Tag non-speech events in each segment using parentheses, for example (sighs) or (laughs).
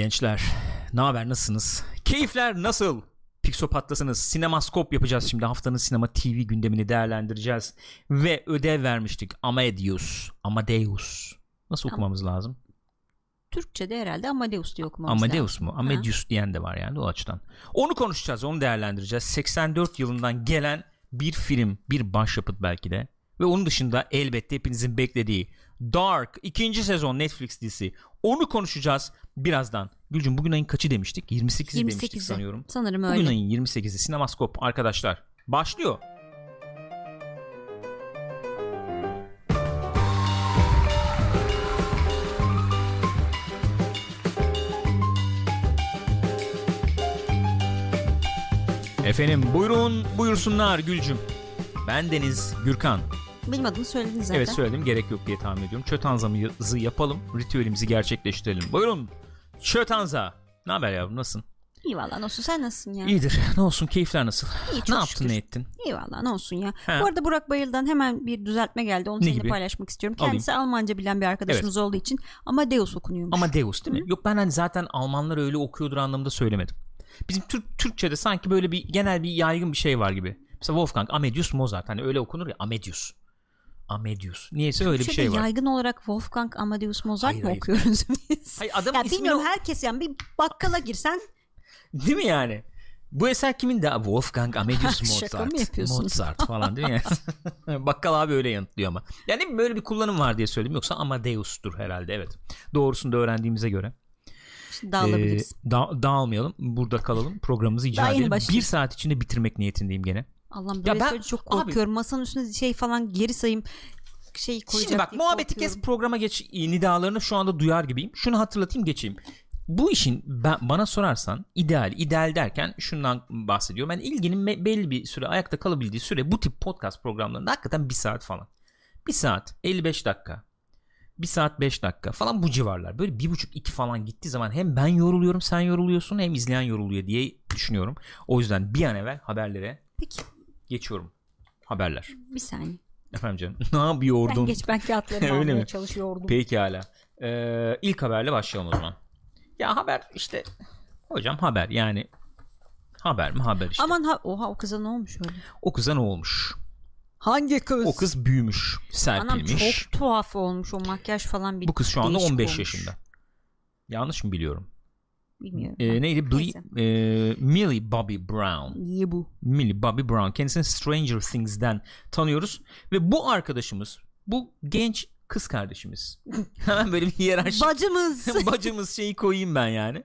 Gençler ne haber nasılsınız? Keyifler nasıl? Pixopat'tasınız. Sinemaskop yapacağız şimdi. Haftanın sinema TV gündemini değerlendireceğiz. Ve ödev vermiştik. Amadeus. Amadeus. Nasıl okumamız lazım? Türkçe'de herhalde Amadeus diye okumamız Amadeus lazım. mu? Amadeus diyen de var yani o açıdan. Onu konuşacağız, onu değerlendireceğiz. 84 yılından gelen bir film, bir başyapıt belki de. Ve onun dışında elbette hepinizin beklediği Dark ikinci sezon Netflix dizisi. Onu konuşacağız birazdan. Gülcüm bugün ayın kaçı demiştik? 28'i demiştik 28'i. sanıyorum. Sanırım Bugün öyle. ayın 28'i Sinemaskop arkadaşlar. Başlıyor. Efendim buyurun buyursunlar Gülcüm. Ben Deniz Gürkan. Benim adımı söyledin zaten. Evet söyledim gerek yok diye tahmin ediyorum. Çötanza'mızı yapalım. Ritüelimizi gerçekleştirelim. Buyurun Çötanza. Ne haber yavrum nasılsın? İyi valla ne olsun sen nasılsın ya? İyidir. (laughs) Ne olsun keyifler nasıl? İyi, ne yaptın şükür. ne ettin? İyi valla ne olsun ya. Ha. Bu arada Burak Bayıl'dan hemen bir düzeltme geldi. Onu Ne seninle gibi? paylaşmak istiyorum. Alayım. Kendisi Almanca bilen bir arkadaşımız olduğu için Amadeus okunuyormuş. Amadeus değil mi? Yok ben hani zaten Almanlar öyle okuyordur anlamında söylemedim. Bizim Türk Türkçe'de sanki böyle bir genel bir yaygın bir şey var gibi. Mesela Wolfgang Amadeus Mozart hani öyle okunur ya Amadeus. Amadeus. Niyeyse öyle bir şey var. yaygın olarak Wolfgang Amadeus Mozart Hayır, mı hayır. okuyoruz biz? Hayır adamın ya ismini bilmiyorum herkes yani bir bakkala girsen Değil mi yani? Bu eser kimin de? Wolfgang Amadeus (laughs) Mozart. Mozart falan değil mi? (laughs) Bakkal abi öyle yanıtlıyor ama. Yani böyle bir kullanım var diye söyledim. Yoksa Amadeus'tur herhalde evet. Doğrusunu da öğrendiğimize göre. dağılabiliriz. Ee, da- dağılmayalım. Burada kalalım. Programımızı icra Daha edelim. Bir saat içinde bitirmek niyetindeyim gene. Allah'ım Ya böyle ben- söyleyince çok abi- korkuyorum. Masanın üstüne şey falan geri sayım şey koyacak Şimdi bak muhabbeti kes programa geç nidalarını şu anda duyar gibiyim. Şunu hatırlatayım geçeyim. Bu işin ben, bana sorarsan ideal, ideal derken şundan bahsediyorum. Ben ilginin me- belli bir süre ayakta kalabildiği süre bu tip podcast programlarında hakikaten bir saat falan. Bir saat 55 dakika. Bir saat 5 dakika falan bu civarlar. Böyle bir buçuk iki falan gittiği zaman hem ben yoruluyorum sen yoruluyorsun hem izleyen yoruluyor diye düşünüyorum. O yüzden bir an evvel haberlere Peki geçiyorum. Haberler. bir saniye. Efendim canım (laughs) ne yapıyordun? Ben geç ben kağıtlarımı (laughs) almaya mi? çalışıyordum. Pekala. Ee, ilk haberle başlayalım o zaman. Ya haber işte hocam haber yani haber mi haber işte. Aman ha oha o kıza ne olmuş öyle? O kıza ne olmuş? Hangi kız? O kız büyümüş, Anam serpilmiş. çok tuhaf olmuş o makyaj falan bir Bu kız şu anda değişik 15 olmuş. yaşında. Yanlış mı biliyorum? Bilmiyorum. Ee, neydi? Neyse. ee, Millie Bobby Brown. Niye bu? Millie Bobby Brown. Kendisini Stranger Things'den tanıyoruz. Ve bu arkadaşımız, bu genç kız kardeşimiz. (laughs) Hemen böyle bir hiyerarşi Bacımız. (laughs) bacımız şeyi koyayım ben yani.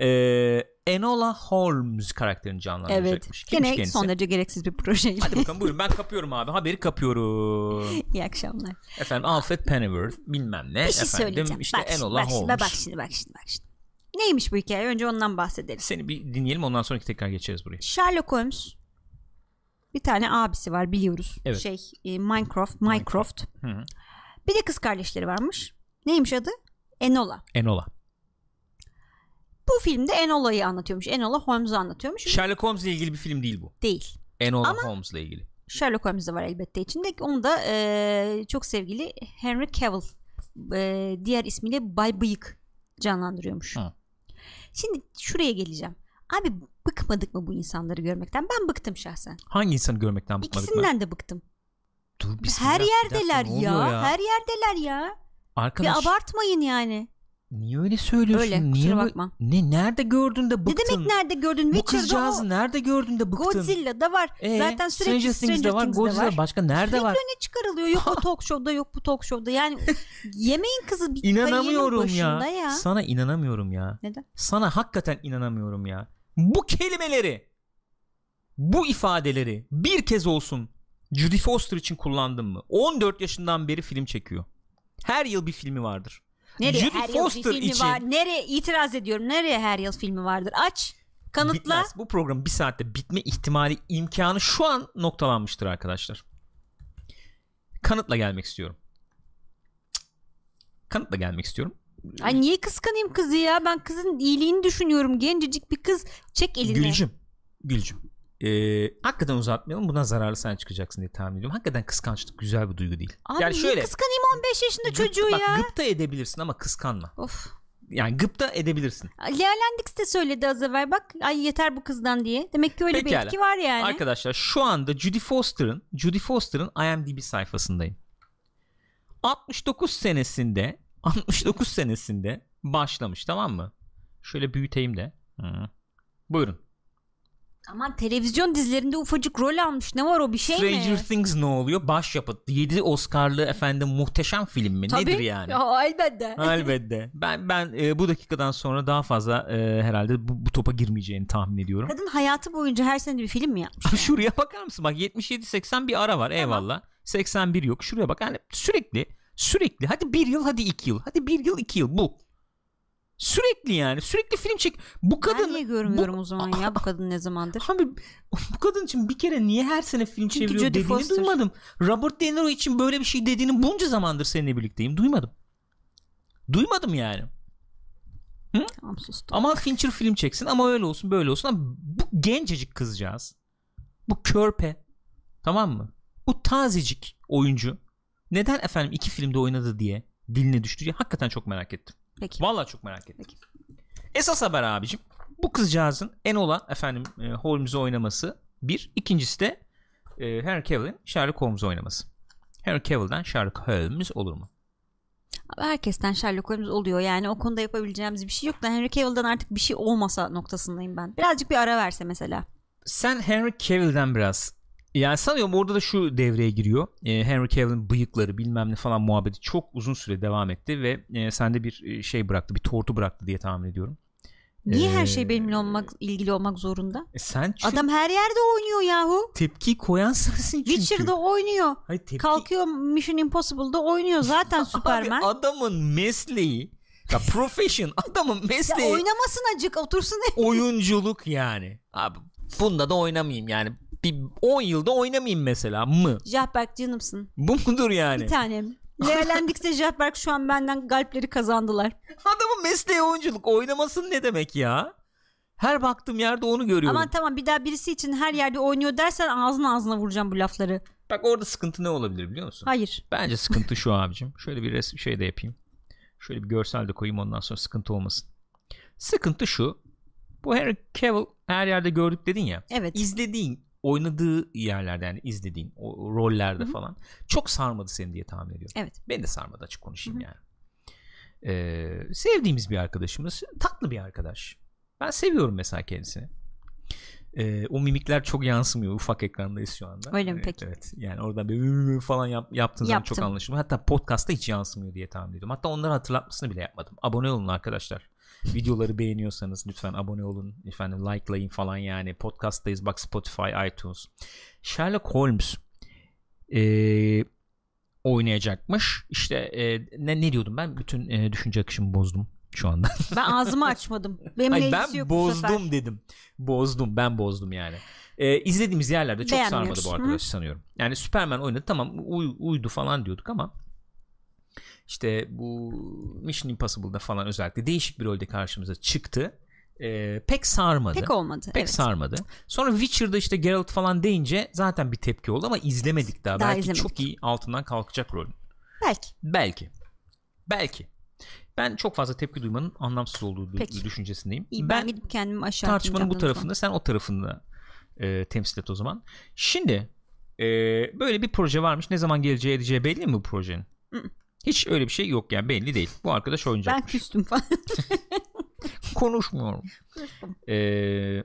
Ee, Enola Holmes karakterini evet. canlandıracakmış. Kimmiş Gene kendisi? son derece gereksiz bir projeyle. Hadi bakalım buyurun ben (laughs) kapıyorum abi haberi kapıyorum. İyi akşamlar. Efendim Alfred Pennyworth bilmem ne. Bir şey Efendim söyleyeceğim. işte bak, Enola bak, Holmes. bak şimdi bak şimdi bak şimdi. Neymiş bu hikaye? Önce ondan bahsedelim. Seni bir dinleyelim ondan sonraki tekrar geçeriz buraya. Sherlock Holmes bir tane abisi var biliyoruz. Evet. Şey e, Minecraft, Minecraft. Hı hı. Bir de kız kardeşleri varmış. Neymiş adı? Enola. Enola. Bu filmde Enola'yı anlatıyormuş. Enola Holmes'u anlatıyormuş. Sherlock Holmes ile ilgili bir film değil bu. Değil. Enola Ama- Holmes ile ilgili. Sherlock Holmes de var elbette içinde. Onu da e, çok sevgili Henry Cavill e, diğer ismiyle Bay Bıyık canlandırıyormuş. Hı. Şimdi şuraya geleceğim. Abi bıkmadık mı bu insanları görmekten? Ben bıktım şahsen. Hangi insanı görmekten bıkmadık mı? İkisinden de bıktım. Dur, her dakika, yerdeler ya. oluyor Her yerdeler ya. Arkadaş Bir abartmayın yani. Niye öyle söylüyorsun? Öyle, niye kusura böyle- bakma. Ne nerede gördün de bıktın? Ne demek nerede gördün? Bu Witcher'da kızcağızı o. nerede gördün de bıktın? Godzilla'da var. Ee, Zaten sürekli Stranger Things'de var, Godzilla var. başka nerede Sürekli var? öne çıkarılıyor. Yok o (laughs) talk show'da yok bu talk show'da. Yani (laughs) yemeğin kızı bir İnanamıyorum ya. başında ya. Sana inanamıyorum ya. Neden? Sana hakikaten inanamıyorum ya. Bu kelimeleri, bu ifadeleri bir kez olsun Judy Foster için kullandın mı? 14 yaşından beri film çekiyor. Her yıl bir filmi vardır. Nereye Judy her yıl bir Foster filmi için- var? Nereye itiraz ediyorum? Nereye her yıl filmi vardır? Aç. Kanıtla. Bitmez. Bu program bir saatte bitme ihtimali imkanı şu an noktalanmıştır arkadaşlar. Kanıtla gelmek istiyorum. Kanıtla gelmek istiyorum. Ay niye kıskanayım kızı ya? Ben kızın iyiliğini düşünüyorum. Gencecik bir kız. Çek elini. Gülcüm. Gülcüm. Ee, hakikaten uzatmayalım. Buna zararlı sen çıkacaksın diye tahmin ediyorum. Hakikaten kıskançlık güzel bir duygu değil. Abi yani niye şöyle kıskanayım 15 yaşında gıp- çocuğu bak, ya? gıpta edebilirsin ama kıskanma. Of. yani gıpta edebilirsin. Lea Landix de söyledi az evvel bak ay yeter bu kızdan diye. Demek ki öyle Pekala. bir etki var yani. Arkadaşlar şu anda Judy Foster'ın Judy Foster'ın IMDb sayfasındayım. 69 senesinde (laughs) 69 senesinde başlamış tamam mı? Şöyle büyüteyim de. Hı. Buyurun. Aman televizyon dizilerinde ufacık rol almış. Ne var o bir şey Stranger mi? Things ne oluyor? Başyapıt. 7 Oscar'lı efendim muhteşem film mi? Tabii. Nedir yani? (laughs) Ya, elbette. Elbette. Ben ben e, bu dakikadan sonra daha fazla e, herhalde bu, bu topa girmeyeceğini tahmin ediyorum. Kadın hayatı boyunca her sene bir film mi yapmış? Abi şuraya bakar mısın? Bak 77-80 bir ara var eyvallah. 81 yok. Şuraya bak. Yani sürekli sürekli hadi bir yıl hadi iki yıl. Hadi bir yıl iki yıl bu. Sürekli yani. Sürekli film çek. Bu kadın ben niye görmüyorum bu- o zaman ya bu (laughs) kadın ne zamandır? Abi bu kadın için bir kere niye her sene film Çünkü çeviriyor Jodie dediğini Foster. duymadım. Robert De Niro için böyle bir şey dediğini bunca zamandır seninle birlikteyim. Duymadım. Duymadım yani. Tamam sustum. Ama Fincher film çeksin ama öyle olsun böyle olsun. Ama bu gencecik kızcağız. Bu körpe. Tamam mı? Bu tazecik oyuncu. Neden efendim iki filmde oynadı diye diline düştü diye hakikaten çok merak ettim. Peki. Vallahi çok merak ettim. Peki. Esas haber abicim. Bu kızcağızın Enola efendim e, Holmes'u oynaması bir. ikincisi de e, Henry Cavill'in Sherlock Holmes'u oynaması. Henry Cavill'den Sherlock Holmes olur mu? Abi Herkesten Sherlock Holmes oluyor yani o konuda yapabileceğimiz bir şey yok da Henry Cavill'dan artık bir şey olmasa noktasındayım ben. Birazcık bir ara verse mesela. Sen Henry Cavill'den biraz yani sanıyorum orada da şu devreye giriyor. E, Henry Cavill'in bıyıkları bilmem ne falan muhabbeti çok uzun süre devam etti ve e, sende bir e, şey bıraktı, bir tortu bıraktı diye tahmin ediyorum. Niye Ee, her şey benimle olmak ilgili olmak zorunda? E, sen çünkü Adam her yerde oynuyor yahu. tepki koyan sensin çünkü. Witcher'da oynuyor. Hayır, tepki... Kalkıyor Mission Impossible'da oynuyor zaten (laughs) Superman. Abi adamın mesleği ya profession (laughs) adamın ya mesleği oynamasın acık otursun. oyunculuk yani. Abi bunda da oynamayayım yani. Bir 10 yılda oynamayayım mesela mı? Jahberk canımsın. Bu mudur yani? Bir tanem. Lea Landix'le Jahberk şu an benden galpleri kazandılar. Adamın mesleği oyunculuk oynamasın ne demek ya? Her baktığım yerde onu görüyorum. Aman tamam bir daha birisi için her yerde oynuyor dersen ağzına ağzına vuracağım bu lafları. Bak orada sıkıntı ne olabilir biliyor musun? Hayır. Bence sıkıntı şu abicim. Şöyle bir resim şey de yapayım. Şöyle bir görsel de koyayım ondan sonra sıkıntı olmasın. Sıkıntı şu. Bu Henry Cavill her yerde gördük dedin ya. Evet. İzlediğin, oynadığı yerlerde yani izlediğin o rollerde Hı hı. falan çok sarmadı seni diye tahmin ediyorum. Evet. Beni de sarmadı açık konuşayım Hı hı. yani. Ee, sevdiğimiz bir arkadaşımız. Tatlı bir arkadaş. Ben seviyorum mesela kendisini. Ee, o mimikler çok yansımıyor. Ufak ekrandayız şu anda. Öyle mi Evet, peki? Evet. Yani oradan bir falan yap, yaptığın zaman çok Yaptım. anlaşılıyor. Hatta podcast'ta hiç yansımıyor diye tahmin ediyorum. Hatta onları hatırlatmasını bile yapmadım. Abone olun arkadaşlar. Videoları beğeniyorsanız lütfen abone olun. Efendim likelayın falan yani. Podcast'tayız. Bak Spotify, iTunes. Sherlock Holmes ee, oynayacakmış. İşte e, ne, ne diyordum ben? Bütün e, düşünce akışımı bozdum şu anda. (laughs) Ben ağzımı açmadım. Benimle Hayır, ben yok bozdum dedim. Bozdum ben bozdum yani. Ee, izlediğimiz yerlerde çok sarmadı bu arkadaş sanıyorum. Yani Superman oynadı tamam uy- uydu falan diyorduk ama işte bu Mission Impossible'da falan özellikle değişik bir rolde karşımıza çıktı. Ee, pek sarmadı. Pek olmadı. Pek evet. sarmadı. Sonra Witcher'da işte Geralt falan deyince zaten bir tepki oldu ama izlemedik daha. Daha Belki izlemedik. çok iyi altından kalkacak rol. Belki. Belki. Belki. Ben çok fazla tepki duymanın anlamsız olduğu du- Peki. düşüncesindeyim. İyi, ben, ben gidip kendimi aşağı tartışmanın bu tarafında sen o tarafında e, temsil et o zaman. Şimdi e, böyle bir proje varmış. Ne zaman geleceği edeceği belli mi bu projenin? Hı. Hiç öyle bir şey yok yani belli değil. Bu arkadaş oynayacak. Ben küstüm falan. (laughs) konuşmuyorum. Küstüm. E,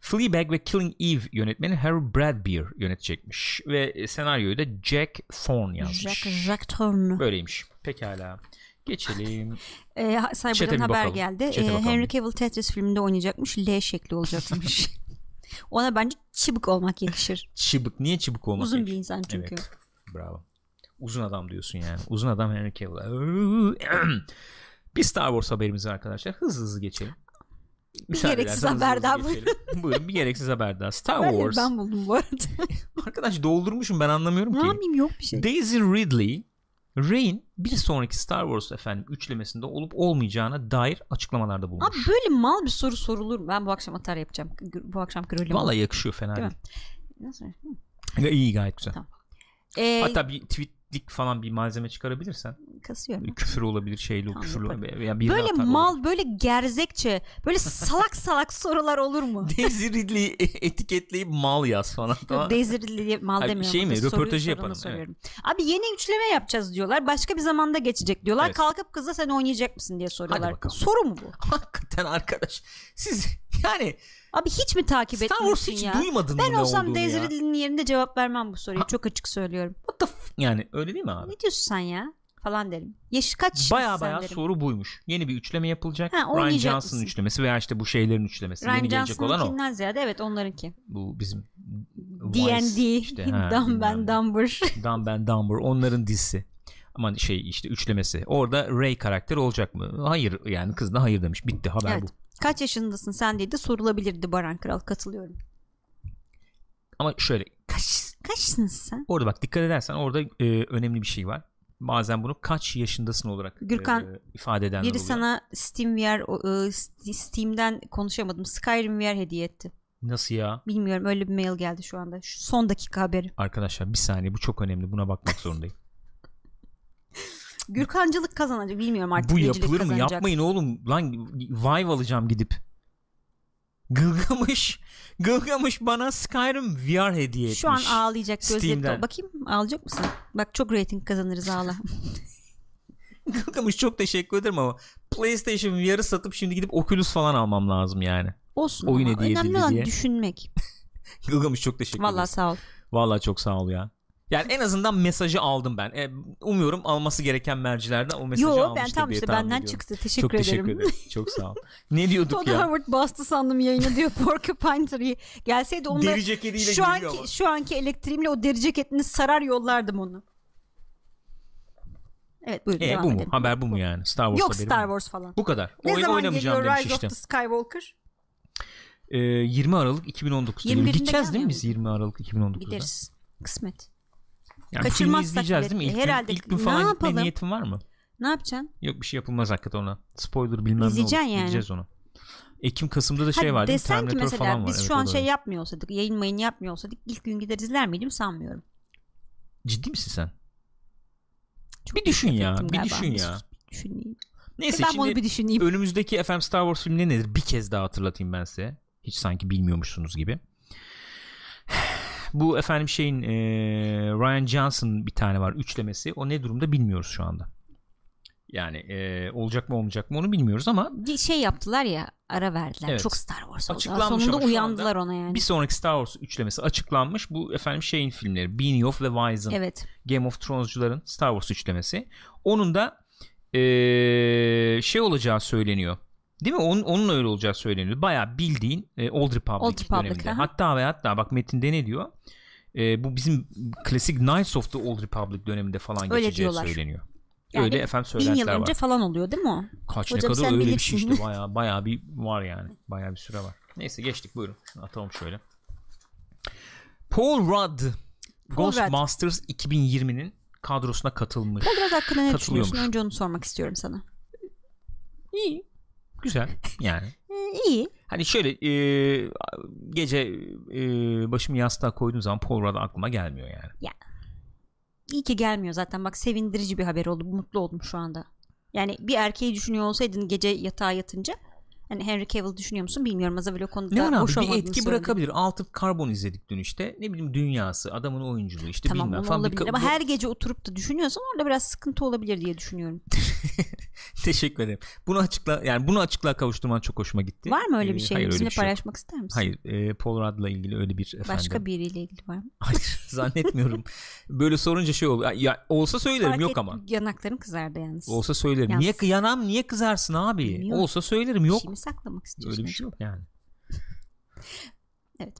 Fleabag ve Killing Eve yönetmeni Harry Bradbeer yönetecekmiş. Ve senaryoyu da Jack Thorne yazmış. Jack, Jack Thorne. Böyleymiş. Pekala. Geçelim. Ee, Chat'e Cyber'dan bir haber bakalım. geldi. Ee, bakalım Henry bir. Cavill Tetris filminde oynayacakmış. L şekli olacakmış. (laughs) Ona bence çıbık olmak yakışır. Çıbık. Niye çıbık olmak? Uzun bir gerekiyor? insan çünkü. Evet. Bravo. Uzun adam diyorsun yani. Uzun adam Henry Cavill. (clears throat) bir Star Wars haberimiz arkadaşlar. Hızlı hızlı geçelim. Müsaade gereksiz haber daha. Buyurun bir gereksiz haber daha. Star Haberleri Wars. Ben buldum bu arada. (laughs) Arkadaş doldurmuşum ben anlamıyorum ne ki. yapayım yok bir şey. Daisy Ridley Rey'in bir sonraki Star Wars efendim üçlemesinde olup olmayacağına dair açıklamalarda bulunmuş. Abi böyle mal bir soru sorulur? Ben bu akşam atar yapacağım. Bu akşam krolüm. Vallahi yakışıyor fena Değil değil. Nasıl? İyi gayet güzel. Tamam. Ee, Hatta bir tweet lik falan bir malzeme çıkarabilirsen Kasıyorum. küfür olabilir şeyli Tamam, küfür yaparım. olabilir. Ya Böyle mal olabilir. böyle gerzekçe böyle (laughs) salak salak sorular olur mu? (laughs) Daisy Ridley'i etiketleyip mal yaz falan. tamam. Daisy Ridley'e mal demiyorum. şey mi, röportajı yapalım, soruyorum. Abi yeni üçleme yapacağız diyorlar. Başka bir zamanda geçecek diyorlar. Evet. Kalkıp kıza sen oynayacak mısın diye soruyorlar. Soru mu bu? Hakikaten arkadaş siz yani Abi hiç mi takip Star Wars etmiyorsun hiç ya? duymadın mı Ben ne olsam? Ridley'nin yerinde cevap vermem bu soruyu. Ha- Çok açık söylüyorum. What the f- yani öyle değil mi abi? Ne diyorsun sen ya? Falan derim. Yaşı kaç Baya baya derim. soru buymuş. Yeni bir üçleme yapılacak. Ha, Ryan Johnson'ın üçlemesi veya işte bu şeylerin üçlemesi. Ryan Yeni gelecek olan o. Ziyade evet onlarınki. Bu bizim D&D, işte, (laughs) Dumb and. Dumber. Dumb and Dumber onların dizisi. Aman şey işte üçlemesi. Orada Ray karakteri olacak mı? Hayır yani kız da hayır demiş. Bitti haber Evet. bu. Kaç yaşındasın sen diye de sorulabilirdi Baran Kral katılıyorum. Ama şöyle kaç Kaçsın sen? orada bak dikkat edersen orada e, önemli bir şey var. Bazen bunu kaç yaşındasın olarak Gürkan, e, ifade edenler Biri oluyor. sana Steam VR e, St- Steam'den konuşamadım. Skyrim VR hediye etti. Nasıl ya? Bilmiyorum öyle bir mail geldi şu anda. Şu son dakika haberi. Arkadaşlar bir saniye bu çok önemli. Buna bakmak (laughs) zorundayım. Gürkancılık kazanacak. Bilmiyorum artık. bu yapılır mı? kazanacak. Yapmayın oğlum. Lan Vive alacağım gidip. Gılgamış Gılgamış bana Skyrim VR hediye etmiş. Şu an ağlayacak gözleri. Bakayım ağlayacak mısın? Bak çok rating kazanırız ağla. (laughs) (laughs) Gılgamış çok teşekkür ederim ama PlayStation VR'ı satıp şimdi gidip Oculus falan almam lazım yani. Olsun Oyun ama hediye önemli olan diye. düşünmek. (laughs) Gılgamış çok teşekkür ederim. Vallahi sağ ol. Vallahi çok sağ ol ya. Yani en azından mesajı aldım ben. E, umuyorum alması gereken mercilerden o mesajı Yo almıştır ben tam diye işte benden ediyorum. çıktı. Teşekkür Çok ederim. teşekkür ederim. Çok sağ ol. Ne (laughs) diyorduk Todd ya? Howard bastı sandım yayına diyor Porcupine Tree. Gelseydi onu Deri ceketiyle şu geliyor ama. anki, şu anki elektriğimle o deri ceketini sarar yollardım onu. Evet buyurun E, devam bu mu? edelim. Haber bu mu yani? Star Wars Yok Star? Wars falan. Bu kadar. Ne Oyun zaman oynamayacağım geliyor Rise işte. of the Skywalker? Ee, 20 Aralık 2019'da geliyor. 21'inde Gideceğiz değil mi biz 20 Aralık 2019'da? Gideriz. Kısmet. Yani filmi Kaçırmazsak izleyeceğiz değil mi? İlk biletleri. gün, Herhalde. ilk gün Ne falan gitme yapalım? niyetin var mı? Ne yapacaksın? Yok bir şey yapılmaz hakikaten ona. Spoiler bilmem ne olur. İzleyeceksin yani. Gideceğiz ona. Ekim Kasım'da da şey Hadi var değil mi? desen ki mesela biz Evet, şu an şey yapmıyor olsaydık yayın mayın yapmıyor olsaydık ilk gün gider izler miydim sanmıyorum. Ciddi misin sen? Çok Bir düşün ya, bir galiba. düşün ya. bir düşüneyim. Neyse ben bunu şimdi bir düşüneyim. önümüzdeki FM Star Wars filmi nedir? Bir kez daha hatırlatayım ben size. Hiç sanki bilmiyormuşsunuz gibi. Bu efendim şeyin e, Ryan Johnson bir tane var üçlemesi. O ne durumda bilmiyoruz şu anda. Yani e, olacak mı olmayacak mı onu bilmiyoruz ama Bir şey yaptılar ya ara verdiler. Evet. Çok Star Wars oldu. Açıklanmış Sonunda uyandılar ona yani. bir sonraki Star Wars üçlemesi açıklanmış. Bu efendim şeyin filmleri Benioff ve Weiss'ın Evet. Game of Thrones'cuların Star Wars üçlemesi. Onun da e, şey olacağı söyleniyor. Değil mi? Onun, onun öyle olacağı söyleniyor. Bayağı bildiğin e, Old Republic, Old Republic, döneminde. aha. Hatta ve hatta bak metinde ne diyor? E, bu bizim klasik Knights of the Old Republic döneminde falan Öyle geçeceği diyorlar. söyleniyor. Yani öyle efendim Bin yıl söylentiler önce var. falan oluyor değil mi o? Kaç Hocam ne kadar öyle bir şey bilirsin. işte (laughs) bayağı bayağı bir var yani. Bayağı bir süre var. Neyse geçtik buyurun. Şunu atalım şöyle. Paul Rudd Paul Ghostbusters 2020'nin kadrosuna katılmış. Paul Rudd hakkında ne düşünüyorsun? Önce onu sormak istiyorum sana. İyi. Güzel yani. İyi. Hani şöyle e, gece e, başımı yastığa koyduğum zaman Paul Rudd aklıma gelmiyor yani. İyi ki gelmiyor zaten. Bak sevindirici bir haber oldu. Mutlu oldum şu anda. Yani bir erkeği düşünüyor olsaydın gece yatağa yatınca hani Henry Cavill düşünüyor musun bilmiyorum. Az evvel o konuda Ne var abi hoş bir olmadığını etki söyledin. bırakabilir. Altı karbon izledik dün işte. Ne bileyim dünyası, adamın oyunculuğu işte Tamam bilmem falan. Bir olabilir ka- ama her gece oturup da düşünüyorsan orada biraz sıkıntı olabilir diye düşünüyorum. (laughs) Teşekkür ederim. Bunu açıkla yani bunu açıklığa kavuşturman çok hoşuma gitti. Var mı öyle Ee, bir şey? hayır, Bizimle bir şey paylaşmak ister misin? Hayır, e, Paul Rudd'la ilgili öyle bir efendim. Başka biriyle ilgili var mı? (laughs) Hayır, zannetmiyorum. Böyle sorunca şey olur. Ya olsa söylerim Fark yok et- ama. Yanakların kızardı yalnız. Olsa söylerim. Yalnız- Niye yanam niye kızarsın abi? Bilmiyorum. Olsa söylerim Bir yok. şey mi saklamak istiyorsun? Öyle bir şey yok yani. Evet.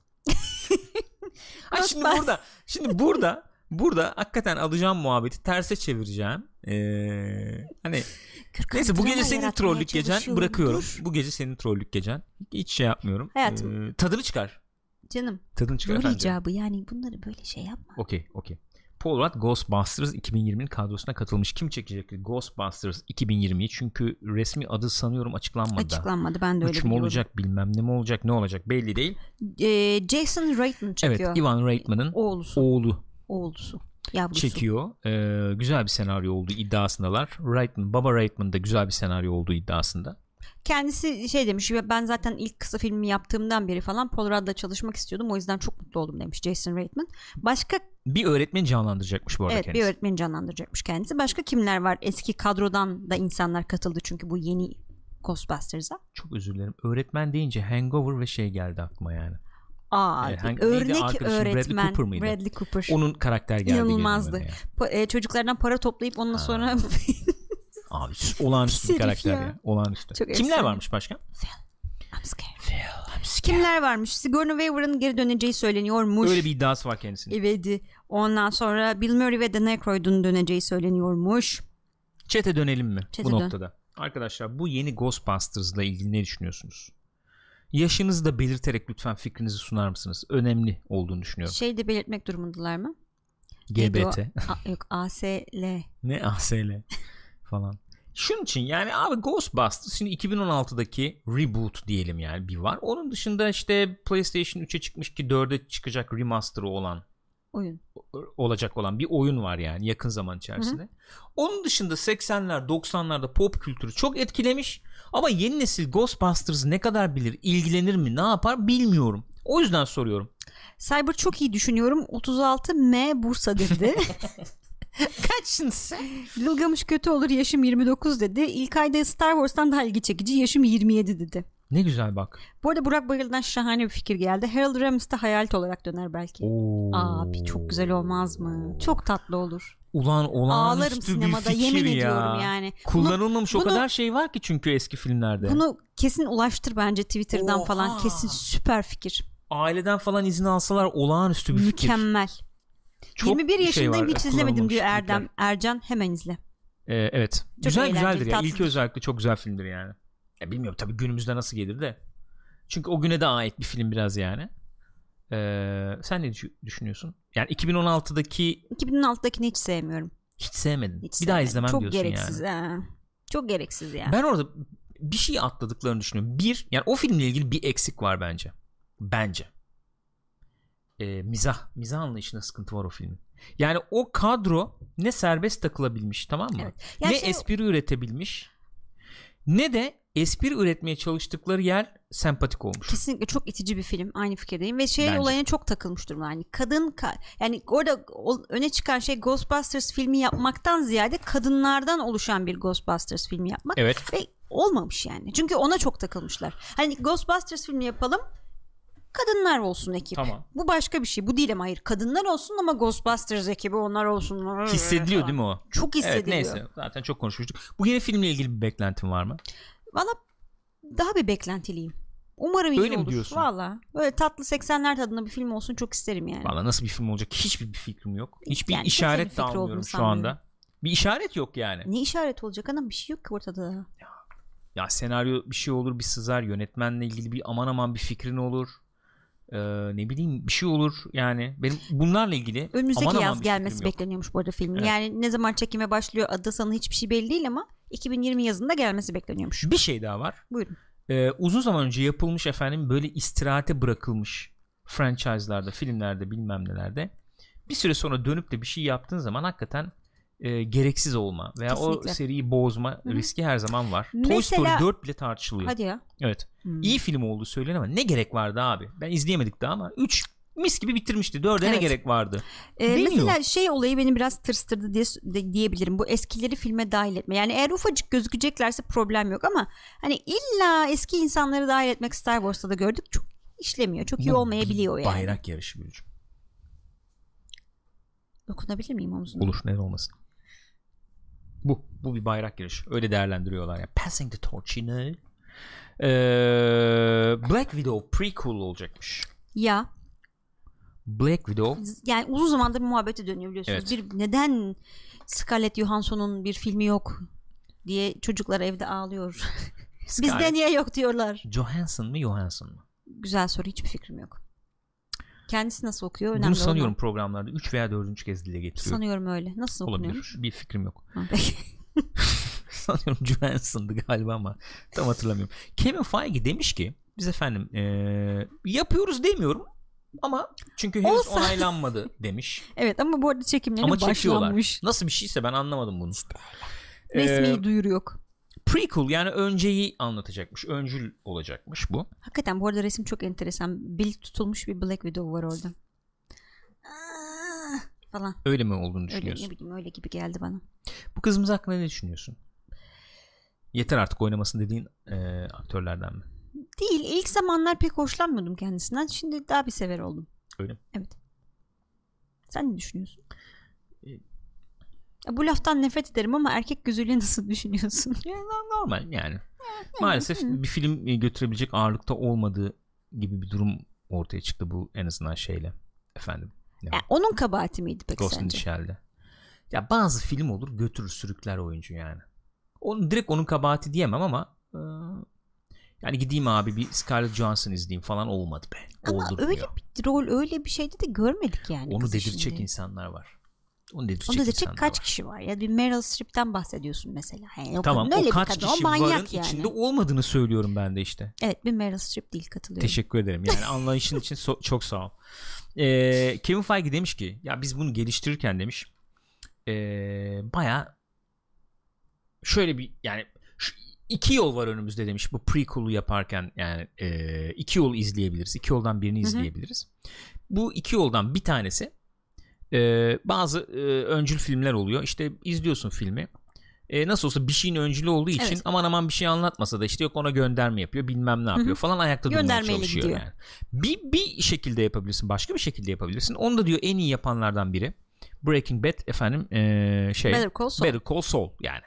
Ay şimdi burada şimdi burada burada hakikaten alacağım muhabbeti terse çevireceğim. Ee, hani neyse bu gece senin trollük gecen bırakıyorum. Dur. Bu gece senin trollük gecen. Hiç şey yapmıyorum. Hayatım. Ee, tadını çıkar. Canım Tadını çıkar rol efendim. icabı yani bunları böyle şey yapma. Okey okey. Paul Rudd Ghostbusters 2020'nin kadrosuna katılmış. Kim çekecek Ghostbusters 2020'yi? Çünkü resmi adı sanıyorum açıklanmadı. Açıklanmadı ben de öyle Üç mü olacak bilmem ne mi olacak ne olacak belli değil. Ee, Jason Reitman çekiyor. Evet Ivan Reitman'ın Oğlusu. oğlu. Oğlusu. Yavrusu. çekiyor. Ee, güzel bir senaryo olduğu iddiasındalar. Reitman, Baba Reitman da güzel bir senaryo olduğu iddiasında. Kendisi şey demiş ben zaten ilk kısa filmi yaptığımdan beri falan Paul Rudd'la çalışmak istiyordum o yüzden çok mutlu oldum demiş Jason Reitman. Başka Bir öğretmen canlandıracakmış bu arada evet kendisi. bir öğretmeni canlandıracakmış kendisi. Başka kimler var? Eski kadrodan da insanlar katıldı çünkü bu yeni Ghostbusters'a. Çok özür dilerim. Öğretmen deyince Hangover ve şey geldi aklıma yani. Aa, Ee, hangi- neydi örnek arkadaşım? Bradley öğretmen Cooper mıydı? Bradley Cooper. Onun karakter geldi. İnanılmazdı. geliyor bana ya. Pa- e, çocuklardan para toplayıp ondan sonra (laughs) Abi olağanüstü bir karakter ya. ya. Olağanüstü. Çok Kimler efsane. varmış başka? I'm scared. Phil, I'm scared. Kimler varmış? Sigourney Weaver'ın geri döneceği söyleniyormuş. Öyle bir iddiası var kendisinin. Evet. Ondan sonra Bill Murray ve Dan Aykroyd'un döneceği söyleniyormuş. Çete dönelim mi Çete bu dön. noktada? Arkadaşlar bu yeni Ghostbusters'la ilgili ne düşünüyorsunuz? Yaşınızı da belirterek lütfen fikrinizi sunar mısınız? Önemli olduğunu düşünüyorum. Şey de belirtmek durumundalar mı? Neydi o? GBT. A- yok ASL. ne ASL (laughs) falan. Şunun için yani abi Ghostbusters şimdi 2016'daki reboot diyelim yani bir var. Onun dışında işte PlayStation 3'e çıkmış ki 4'e çıkacak remaster'ı olan Oyun. olacak olan bir oyun var yani yakın zaman içerisinde. Onun dışında 80'ler 90'larda pop kültürü çok etkilemiş ama yeni nesil Ghostbusters ne kadar bilir, ilgilenir mi, ne yapar bilmiyorum. O yüzden soruyorum. Cyber çok iyi düşünüyorum. 36 M Bursa dedi. (laughs) (laughs) Kaçsın sen? Gılgamış kötü olur yaşım 29 dedi. İlk ayda Star Wars'tan daha ilgi çekici yaşım 27 dedi. Ne güzel bak. Bu arada Burak Bayıl'dan şahane bir fikir geldi. Harold Ramis de hayalet olarak döner belki. Oo. Abi çok güzel olmaz mı? Çok tatlı olur. Ulan Ağlarım olağanüstü bir sinemada fikir yemin ya. ediyorum yani. Bunu, Kullanılmamış o bunu- kadar şey var ki çünkü eski filmlerde. bunu kesin ulaştır bence Twitter'dan Oha. falan. Kesin süper fikir. Aileden falan izin alsalar olağanüstü bir fikir. Mükemmel. Çok 21 şey yaşındayım var, hiç izlemedim diyor Erdem. Ercan hemen izle. Ee, evet. güzel eğlenceli, güzeldir ya. İlk tatlıdır. özellikle çok güzel filmdir yani. Ya bilmiyorum tabii günümüzde nasıl gelir de. Çünkü o güne de ait bir film biraz yani. Ee, sen ne düşü- düşünüyorsun? Yani 2016'daki 2006'dakini hiç sevmiyorum. hiç sevmedin. Hiç bir daha sevmedim. izlemem Çok diyorsun gereksiz. yani. ha. Çok gereksiz yani. Ben orada bir şey atladıklarını düşünüyorum. Bir, yani o filmle ilgili bir eksik var bence. Bence. Ee, mizah. Mizah anlayışında sıkıntı var o filmin. Yani o kadro ne serbest takılabilmiş tamam mı? Evet. Ne şey- espri üretebilmiş ne de espri üretmeye çalıştıkları yer sempatik olmuş. Kesinlikle çok itici bir film. Aynı fikirdeyim ve şey Bence. olayına çok takılmış durumda. Yani kadın ka- yani orada öne çıkan şey Ghostbusters filmi yapmaktan ziyade kadınlardan oluşan bir Ghostbusters filmi yapmak Evet. ve olmamış yani. Çünkü ona çok takılmışlar. Hani Ghostbusters filmi yapalım. Kadınlar olsun ekip. Tamam. Bu başka bir şey. Bu değil ama hayır. Kadınlar olsun ama Ghostbusters ekibi onlar olsun. Hissediliyor değil mi o? Çok Evet hissediliyor. neyse zaten çok konuşmuştuk. Bu yeni filmle ilgili bir beklentin var mı? Valla daha bir beklentiliyim. Umarım iyi Öyle mi olur. diyorsun? Valla. Böyle tatlı 80'ler tadında bir film olsun çok isterim yani. Valla nasıl bir film olacak hiçbir bir fikrim yok. Hiçbir Yani işaret de almıyorum şu anda. Bir işaret yok yani. Ne işaret olacak anam bir şey yok ki ortada. Ya senaryo bir şey olur bir sızar yönetmenle ilgili bir aman aman bir fikrin olur. Ee, ne bileyim bir şey olur yani benim bunlarla ilgili Önümüzdeki aman aman yaz bir gelmesi bekleniyormuş bu arada filmin. Evet. Yani ne zaman çekime başlıyor adı sanı hiçbir şey belli değil ama 2020 yazında gelmesi bekleniyormuş. Bir şey daha var. Buyurun. Ee, uzun zaman önce yapılmış efendim böyle istirahate bırakılmış franchise'larda, filmlerde, bilmem nelerde bir süre sonra dönüp de bir şey yaptığın zaman hakikaten e, gereksiz olma veya Kesinlikle. o seriyi bozma Hı hı. riski her zaman var. Toy Mesela- Story 4 bile tartışılıyor. Hadi ya. Evet. Hmm. İyi film olduğu söyleniyor ama ne gerek vardı abi? Ben izleyemedik daha ama 3 mis gibi bitirmişti. 4'e ne Evet. gerek vardı? Ee, Deniyor. mesela şey olayı beni biraz tırstırdı diye de- diyebilirim. Bu eskileri filme dahil etme. Yani eğer ufacık gözükeceklerse problem yok ama hani illa eski insanları dahil etmek Star Wars'ta da gördük. Çok işlemiyor. Çok iyi Bu olmayabiliyor yani. Bayrak yarışı Gülcüm. Dokunabilir miyim omzuna? Olur neden olmasın. Bu. Bu bir bayrak yarışı. Öyle değerlendiriyorlar ya. Passing the torch know. Ee, Black Widow prequel olacakmış. Ya Black Widow yani uzun zamandır muhabbeti dönüyor biliyorsunuz. Evet. Bir neden Scarlett Johansson'un bir filmi yok diye çocuklar evde ağlıyor. (laughs) Bizde niye yok diyorlar. Johansson mı Johansson mı? Güzel soru hiçbir fikrim yok. Kendisi nasıl okuyor? Önemli Bunu olan sanıyorum o. programlarda 3 veya 4. kez dile getiriyor. Sanıyorum öyle. Nasıl Olabilir. okunuyormuş? Bir fikrim yok. (laughs) (laughs) Sanıyorum Johansson'dı galiba ama tam hatırlamıyorum. Kevin Feige demiş ki biz efendim eee, yapıyoruz demiyorum Ama çünkü henüz Olsa- onaylanmadı (laughs) demiş. Evet ama bu arada çekimleri Ama çekiyorlar. başlanmış. Nasıl bir şeyse ben anlamadım bunu. Resmi Ee, duyuru yok. Prequel yani önceyi anlatacakmış. Öncül olacakmış bu. Hakikaten bu arada resim çok enteresan. Bil tutulmuş bir Black Widow var orada. Aa, falan. Öyle mi olduğunu Öyle düşünüyorsun? ne bileyim öyle gibi geldi bana. Bu kızımız hakkında ne düşünüyorsun? Yeter artık oynamasın dediğin e, aktörlerden mi? Değil. ilk zamanlar pek hoşlanmıyordum kendisinden. Şimdi daha bir sever oldum. Öyle mi? Evet. Sen ne düşünüyorsun? Bu laftan nefret ederim ama erkek gözüyle (laughs) nasıl düşünüyorsun? Yani normal yani. Maalesef bir film e, götürebilecek ağırlıkta olmadığı gibi bir durum ortaya çıktı bu en azından şeyle. Efendim. Ne Ya onun kabahati miydi peki Ghost sence? Shell'de. Ya bazı film olur götürür sürükler oyuncu yani. Onu direkt onun kabahati diyemem ama e, yani gideyim abi bir Scarlett Johansson izleyeyim falan olmadı be. Ama Oldurmuyor. öyle bir rol öyle bir şeyde de görmedik yani. Onu kızı dedirecek şimdi. insanlar var. Onu dedirecek, Onu dedirecek kaç var. kişi var? Ya bir Meryl Streep'ten bahsediyorsun mesela. Yani o Tamam o kaç kadın, kişi o varın yani. içinde olmadığını söylüyorum ben de işte. Evet bir Meryl Streep değil katılıyorum. Teşekkür ederim. Yani (laughs) anlayışın için so- çok sağ ol. Ee, Kevin Feige demiş ki ya biz bunu geliştirirken demiş ee, baya şöyle bir yani iki yol var önümüzde demiş bu prequel'u yaparken yani ee, iki yol izleyebiliriz. İki yoldan birini hı. izleyebiliriz. Bu iki yoldan bir tanesi ee, bazı ee, öncül filmler oluyor. İşte izliyorsun filmi. E, nasıl olsa bir şeyin öncülü olduğu için Evet. aman aman bir şey anlatmasa da işte yok ona gönderme yapıyor bilmem ne yapıyor falan ayakta durmaya çalışıyor gidiyor. yani. Bir, bir şekilde yapabilirsin başka bir şekilde yapabilirsin. Onu da diyor en iyi yapanlardan biri. Breaking Bad efendim e, şey Better Call Saul. Better Call Saul yani.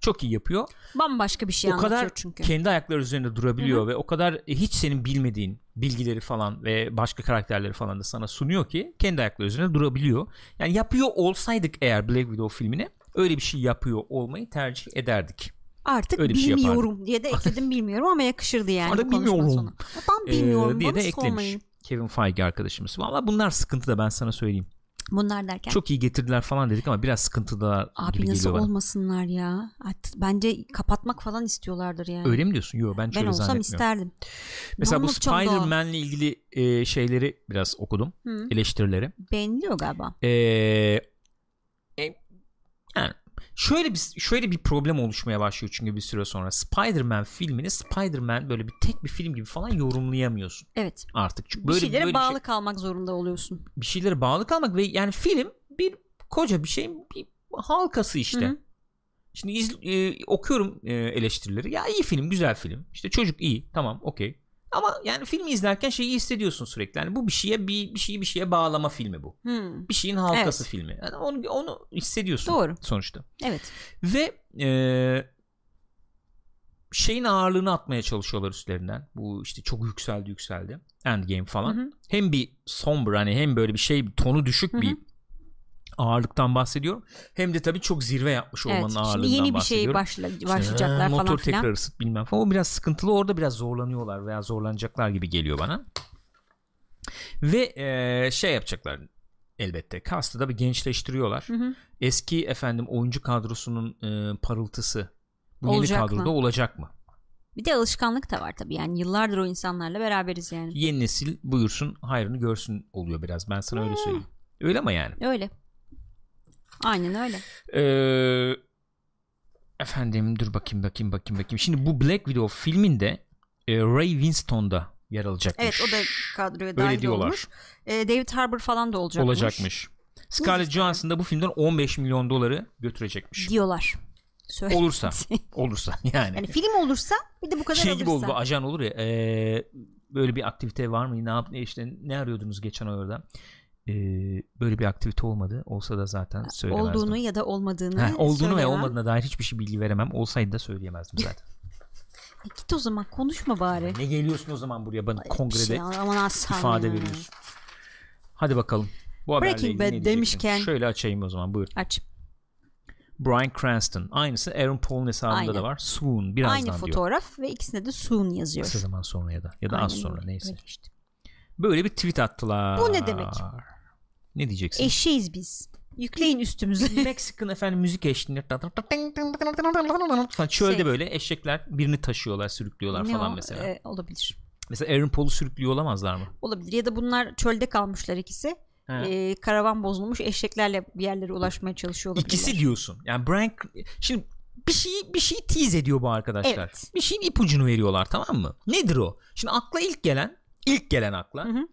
Çok iyi yapıyor. Bambaşka bir şey o anlatıyor kadar çünkü. kendi ayakları üzerinde durabiliyor ve o kadar hiç senin bilmediğin bilgileri falan ve başka karakterleri falan da sana sunuyor ki kendi ayakları üzerinde durabiliyor. Yani yapıyor olsaydık eğer Black Widow filmini öyle bir şey yapıyor olmayı tercih ederdik. Artık Öyle şey bilmiyorum diye de ekledim bilmiyorum ama yakışırdı yani. Artık bilmiyorum. Ben bilmiyorum. Ee, diye de eklemiş. sormayın. Kevin Feige arkadaşımız. Valla bunlar sıkıntı da ben sana söyleyeyim. Bunlar derken. Çok iyi getirdiler falan dedik ama biraz sıkıntıda Abi gibi nasıl geliyor olmasınlar ya? Bence kapatmak falan istiyorlardır yani. Öyle mi diyorsun? Yok ben ben öyle olsam zannetmiyorum. isterdim. Mesela bu anlatacağım daha? Spider-Man'le ilgili e, şeyleri biraz okudum. Hı. Eleştirileri. Beğeniliyor galiba. E, şöyle bir şöyle bir problem oluşmaya başlıyor çünkü bir süre sonra Spider-Man filmini Spider-Man böyle bir tek bir film gibi falan yorumlayamıyorsun Evet. artık. Çünkü Bir böyle şeylere böyle bağlı şey- kalmak zorunda oluyorsun. bir şeylere bağlı kalmak ve yani film bir koca bir şeyin bir halkası işte. Hı hı. Şimdi iz, e, okuyorum e, eleştirileri. Ya iyi film, güzel film. İşte çocuk iyi, tamam, okey. Ama yani filmi izlerken şeyi hissediyorsun sürekli. Yani bu bir şeye bir, bir şeyi bir şeye bağlama filmi bu. Hmm. Bir şeyin halkası Evet. filmi. Yani onu onu hissediyorsun Doğru. sonuçta. Evet. Ve e, şeyin ağırlığını atmaya çalışıyorlar üstlerinden. Bu işte çok yükseldi yükseldi. Endgame falan. Hı hı. Hem bir somber hani hem böyle bir şey tonu düşük Hı hı. bir ağırlıktan bahsediyorum. Hem de tabii çok zirve yapmış Evet. olmanın Şimdi ağırlığından yeni bir şey bahsediyorum. başla, İşte, başlayacaklar "Ee, falan motor filan. tekrar ısıt bilmem falan. O biraz sıkıntılı. Orada biraz zorlanıyorlar veya zorlanacaklar gibi geliyor bana. Ve e, şey yapacaklar elbette. Cast'ı da bir gençleştiriyorlar. Hı hı. Eski efendim oyuncu kadrosunun e, parıltısı bu yeni Olacak kadroda mı? olacak mı? Bir de alışkanlık da var tabii yani yıllardır o insanlarla beraberiz yani. Yeni nesil buyursun hayrını görsün oluyor biraz. Ben sana öyle söyleyeyim. Öyle ama yani. Öyle. Aynen öyle. Ee, efendim dur bakayım bakayım bakayım bakayım. Şimdi bu Black Widow filminde e, Ray Winston'da yer alacakmış. Evet o da kadroya Öyle dahil diyorlar. olmuş. Ee, David Harbour falan da olacakmış. olacakmış. Scarlett Johansson da bu filmden 15 milyon doları götürecekmiş. Diyorlar. Söyle. Olursa. (laughs) Olursa yani. yani film olursa bir de bu kadar şey alırsa. gibi oldu ajan olur ya e, böyle bir aktivite var mı ne yap ne işte ne arıyordunuz geçen orada E, böyle bir aktivite olmadı olsa da zaten söylemezdim Olduğunu ya da olmadığını Heh, olduğunu ve olmadığına dair hiçbir şey bilgi veremem. Olsaydı da söyleyemezdim zaten. (laughs) (laughs) E git o zaman konuşma bari. ne geliyorsun o zaman buraya bana kongrede Şey, aman ifade veriyorsun? Hadi bakalım. Bu Breaking Bad demişken- şöyle açayım o zaman buyur Aç. Bryan Cranston. Aynısı Aaron Paul'un hesabında Aynen. da var. Soon birazdan Aynı diyor. fotoğraf ve ikisinde de soon yazıyor. kısa zaman sonra ya da ya da az Aynen sonra öyle, neyse. Öyle işte. Böyle bir tweet attılar. Bu ne demek? Ne diyeceksin? Eşeğiz biz. Yükleyin üstümüze. Mexican efendim müzik eşliğinde çölde Şey. böyle eşekler birini taşıyorlar sürüklüyorlar Ne falan o? mesela. Ee, olabilir. Mesela Aaron Paul'u sürüklüyor olamazlar mı? Olabilir ya da bunlar çölde kalmışlar ikisi. He. Ee, karavan bozulmuş eşeklerle bir yerlere ulaşmaya çalışıyor olabilirler. İkisi diyorsun. Yani Brian şimdi bir şey bir şey tease ediyor bu arkadaşlar. Evet. Bir şeyin ipucunu veriyorlar tamam mı? Nedir o? Şimdi akla ilk gelen ilk gelen akla Hı hı.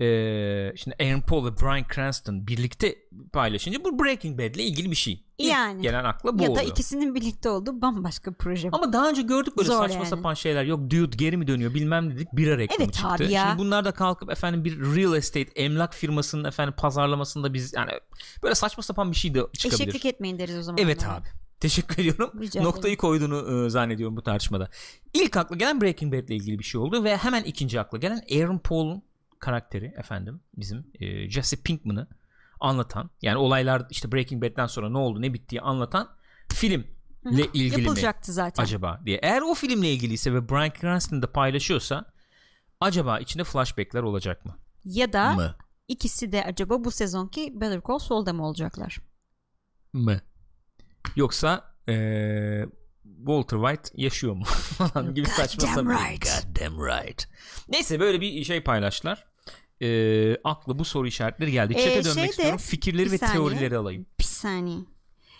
Ee, şimdi Aaron Paul ve Bryan Cranston birlikte paylaşınca bu Breaking Bad'le ilgili bir şey. İlk Yani. gelen akla bu ya da oluyor. ikisinin birlikte olduğu bambaşka proje. Ama daha önce gördük böyle Zor saçma yani. sapan şeyler. Yok dude geri mi dönüyor bilmem dedik bira reklamı Evet çıktı. abi ya. Şimdi bunlar da kalkıp efendim bir real estate emlak firmasının efendim pazarlamasında biz yani böyle saçma sapan bir şey de çıkabilir. Eşeklik etmeyin deriz o zaman. Evet onlara. abi. Teşekkür ediyorum. Rica Noktayı koyduğunu e, zannediyorum bu tartışmada. İlk akla gelen Breaking Bad'le ilgili bir şey oldu ve hemen ikinci akla gelen Aaron Paul'un karakteri efendim bizim e, Jesse Pinkman'ı anlatan yani olaylar işte Breaking Bad'den sonra ne oldu ne bittiği anlatan filmle ilgili mi Yapılacaktı zaten. acaba diye. Eğer o filmle ilgiliyse ve Bryan Cranston da paylaşıyorsa acaba içinde flashbackler olacak mı? Ya da Mı? ikisi de acaba bu sezonki Better Call Saul'da mı olacaklar? Mı? Yoksa eee, Walter White yaşıyor mu (laughs) falan gibi saçma sapan. right. Goddamn right. Neyse böyle bir şey paylaştılar. Eee aklı bu soru işaretleri geldi. Ee, Chat'e dönmek şey de- istiyorum. Fikirleri ve saniye. teorileri alayım. Bir saniye.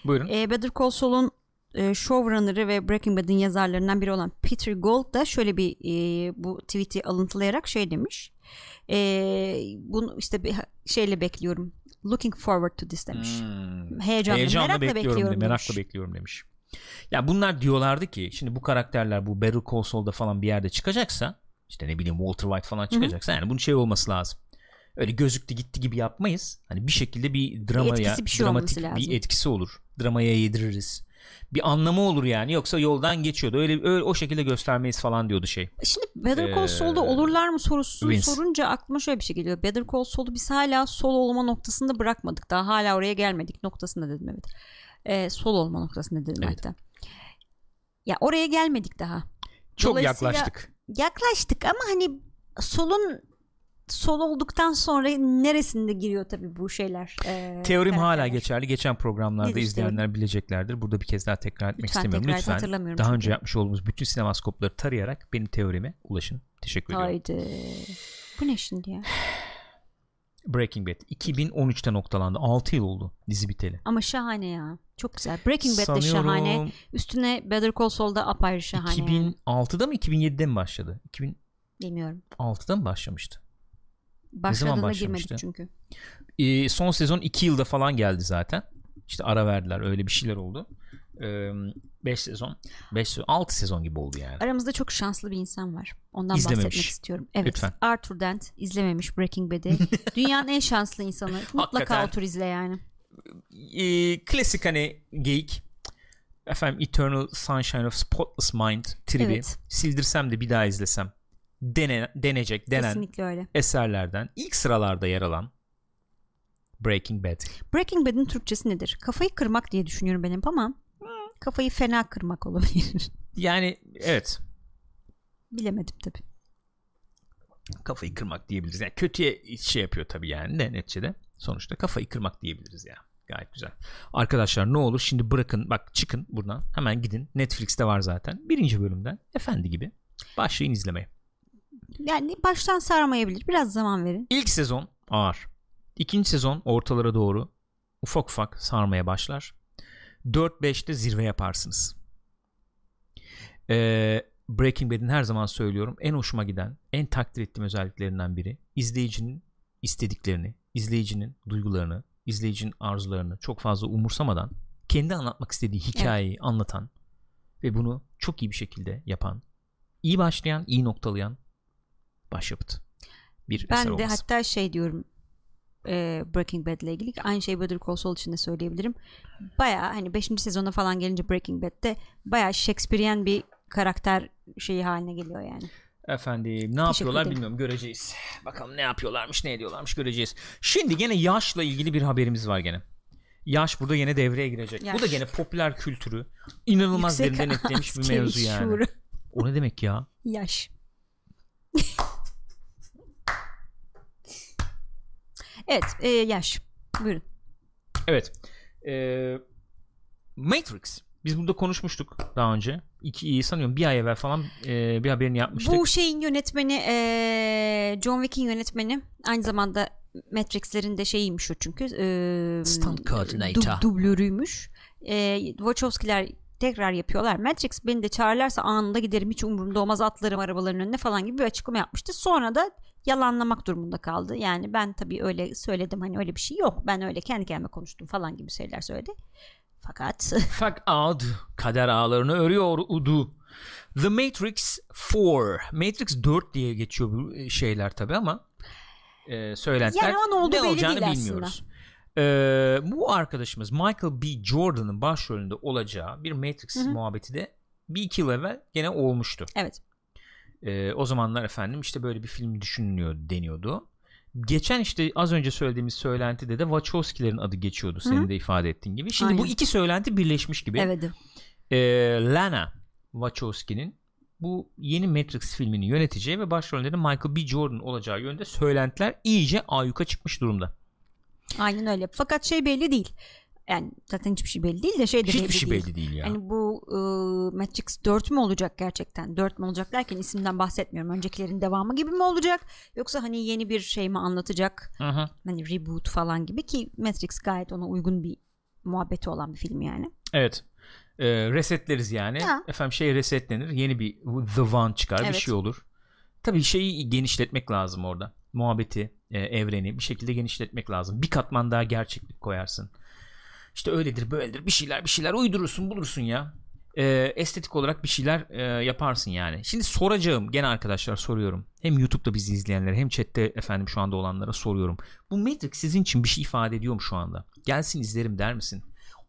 Buyurun. Ee, Better Call Saul'un e, showrunner'ı ve Breaking Bad'in yazarlarından biri olan Peter Gold da şöyle bir e, bu tweet'i alıntılayarak şey demiş. E, bunu işte bir şeyle bekliyorum. Looking forward to this demiş. Hmm. Heyecanla, Heyecanla merakla bekliyorum, bekliyorum de, demiş. merakla bekliyorum demiş. Ya bunlar diyorlardı ki şimdi bu karakterler bu Better Call Saul'da falan bir yerde çıkacaksa işte ne bileyim Walter White falan çıkacaksa yani bunun şey olması lazım. Öyle gözüktü gitti gibi yapmayız. Hani bir şekilde bir dramaya etkisi, bir şey dramatik bir etkisi olur. Dramaya yediririz. Bir anlamı olur yani. Yoksa yoldan geçiyordu. Öyle, öyle o şekilde göstermeyiz falan diyordu şey. Şimdi Better Call Ee, Saul'da olurlar mı sorusunu Vince. sorunca aklıma şöyle bir şey geliyor. Better Call Saul'u biz hala sol olma noktasında bırakmadık. Daha hala oraya gelmedik noktasında dedim evet. Ee, sol olma noktasında dedim Evet. hatta. Ya oraya gelmedik daha. Çok yaklaştık. Yaklaştık ama hani solun sol olduktan sonra neresinde giriyor tabii bu şeyler. ee, Teorim hala geçerli. Geçen programlarda Nedir izleyenler bileceklerdir. Burada bir kez daha tekrar etmek Lütfen istemiyorum. tekrar Lütfen hatırlamıyorum daha çünkü. önce yapmış olduğumuz bütün sinemaskopları tarayarak benim teorime ulaşın. Teşekkür ediyorum. Haydi. Bu ne şimdi ya? (sighs) Breaking Bad 2013'te noktalandı. 6 yıl oldu dizi biteli. Ama şahane ya. Çok güzel. Breaking Bad de şahane. Üstüne Better Call Saul'da apayrı şahane. yani. 2006'da mı 2007'de mi başladı? Bilmiyorum. 2006'da mı başlamıştı? Başladığına başlamıştı? girmedik çünkü. Ee, son sezon 2 yılda falan geldi zaten. İşte ara verdiler öyle bir şeyler oldu. 5 sezon 5 sezon 6 sezon gibi oldu yani. Aramızda çok şanslı bir insan var. Ondan İzlememiş. bahsetmek istiyorum. Evet. Lütfen. Arthur Dent izlememiş Breaking Bad'i. (laughs) Dünyanın en şanslı insanı. Mutlaka Hakikaten. otur izle yani. Ee, klasik hani geyik efendim Eternal Sunshine of Spotless Mind tribi Evet. sildirsem de bir daha izlesem dene, denecek denen eserlerden ilk sıralarda yer alan Breaking Bad. Breaking Bad'in Türkçesi nedir? Kafayı kırmak diye düşünüyorum benim ama kafayı fena kırmak olabilir. (laughs) Yani evet Bilemedim tabii. kafayı kırmak diyebiliriz. Yani kötüye şey yapıyor tabii yani de neticede. Sonuçta kafayı kırmak diyebiliriz ya. Gayet güzel. Arkadaşlar ne olur şimdi bırakın bak çıkın buradan hemen gidin. Netflix'te var zaten. Birinci bölümden efendi gibi başlayın izlemeye. Yani baştan sarmayabilir. Biraz zaman verin. İlk sezon ağır. İkinci sezon ortalara doğru ufak ufak sarmaya başlar. 4-5'te zirve yaparsınız. Ee, Breaking Bad'in her zaman söylüyorum en hoşuma giden, en takdir ettiğim özelliklerinden biri izleyicinin istediklerini, izleyicinin duygularını, izleyicinin arzularını çok fazla umursamadan kendi anlatmak istediği hikayeyi anlatan ve bunu çok iyi bir şekilde yapan, iyi başlayan, iyi noktalayan başyapıt. Bir eser Ben de olması. hatta şey diyorum e, Breaking Bad ile ilgili aynı şeyi Better Call Saul için de söyleyebilirim. Baya hani 5. sezona falan gelince Breaking Bad'de baya Shakespearean bir karakter şeyi haline geliyor yani. Efendim ne yapıyorlar bilmiyorum göreceğiz. Bakalım ne yapıyorlarmış ne ediyorlarmış göreceğiz. Şimdi gene yaşla ilgili bir haberimiz var gene. Yaş burada yine devreye girecek. Yaş. Bu da gene popüler kültürü inanılmaz Yüksek derinden etkilemiş bir (laughs) mevzu yani. şuuru. O ne demek ya? Yaş. (laughs) evet e, yaş. Buyurun. Evet. Ee, Matrix Biz burada konuşmuştuk daha önce. İki sanıyorum bir ay evvel falan e, bir haberini yapmıştık. Bu şeyin yönetmeni e, John Wick'in yönetmeni aynı zamanda Matrix'lerin de şeyiymiş o çünkü. E, Stunt coordinator. Du, dublörüymüş. E, Wachowski'ler tekrar yapıyorlar. Matrix beni de çağırırlarsa anında giderim hiç umurumda olmaz atlarım arabaların önüne falan gibi bir açıklama yapmıştı. Sonra da yalanlamak durumunda kaldı. Yani ben tabii öyle söyledim hani öyle bir şey yok. Ben öyle kendi kendime konuştum falan gibi şeyler söyledi. Fakat (laughs) Fakat kader ağlarını örüyor udu. The Matrix 4. Matrix 4 diye geçiyor bu şeyler tabi ama e, söylentiler Yani ne belli olacağını değil bilmiyoruz. Ee, bu arkadaşımız Michael B. Jordan'ın başrolünde olacağı bir Matrix Hı hı. muhabbeti de bir iki yıl evvel gene olmuştu. evet. Ee, o zamanlar efendim işte böyle bir film düşünülüyor deniyordu. Geçen işte az önce söylediğimiz söylentide de Wachowski'lerin adı geçiyordu senin Hı. de ifade ettiğin gibi. Şimdi bu Aynen. iki söylenti birleşmiş gibi. Evet. Ee, Lana Wachowski'nin bu yeni Matrix filmini yöneteceği ve başrolünde de Michael B. Jordan olacağı yönde söylentiler iyice ayyuka çıkmış durumda. Aynen öyle. Fakat şey belli değil. Yani zaten hiçbir şey belli değil de şey de Hiçbir belli şey değil. belli değil ya. Yani bu e, Matrix 4 mü olacak gerçekten? 4 mü olacak derken isimden bahsetmiyorum. Öncekilerin devamı gibi mi olacak? Yoksa hani yeni bir şey mi anlatacak? Hı. Hani reboot falan gibi ki Matrix gayet ona uygun bir muhabbeti olan bir film yani. Evet. Ee, resetleriz yani. Ha. Efendim şey resetlenir. Yeni bir The One çıkar. Bir Evet. şey olur. Tabii şeyi genişletmek lazım orada. Muhabbeti, e, evreni bir şekilde genişletmek lazım. Bir katman daha gerçeklik koyarsın. İşte öyledir böyledir bir şeyler bir şeyler uydurursun bulursun ya. Ee, estetik olarak bir şeyler e, yaparsın yani. Şimdi soracağım gene arkadaşlar soruyorum. Hem YouTube'da bizi izleyenlere hem chatte efendim şu anda olanlara soruyorum. Bu Matrix sizin için bir şey ifade ediyor mu şu anda? Gelsin izlerim der misin?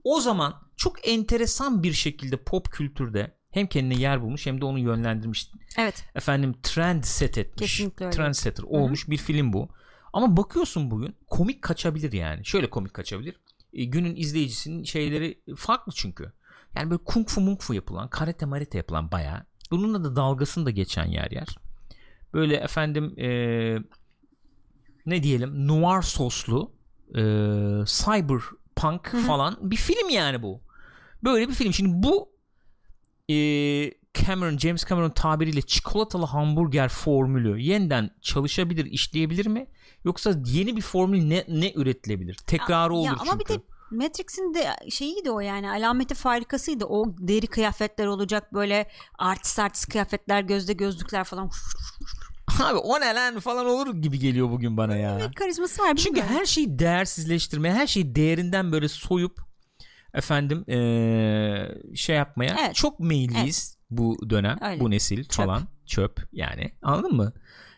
O zaman çok enteresan bir şekilde pop kültürde hem kendine yer bulmuş hem de onu yönlendirmiş. Evet. Efendim trend set etmiş. Kesinlikle öyle. Trendsetter olmuş bir film bu. Ama bakıyorsun bugün komik kaçabilir yani. Şöyle komik kaçabilir. E, günün izleyicisinin şeyleri farklı çünkü. Yani böyle kung fu mung fu yapılan, karate marite yapılan bayağı. Bununla da dalgasını da geçen yer yer. Böyle efendim e, ne diyelim noir soslu e, cyberpunk falan bir film yani bu. Böyle bir film. Şimdi bu e, Cameron, James Cameron tabiriyle çikolatalı hamburger formülü yeniden çalışabilir, işleyebilir mi? Yoksa yeni bir formül ne, ne üretilebilir? Tekrarı olur ya ama çünkü. bir de Matrix'in de şeyiydi o yani alameti farikasıydı. O deri kıyafetler olacak böyle artist artist kıyafetler gözde gözlükler falan. Abi o ne lan falan olur gibi geliyor bugün bana ya. Bir karizması var Çünkü her şeyi değersizleştirmeye, her şeyi değerinden böyle soyup efendim eee, şey yapmaya Evet. çok meyilliyiz bu dönem, Öyle. bu nesil Çöp. falan. Çöp yani. Anladın mı?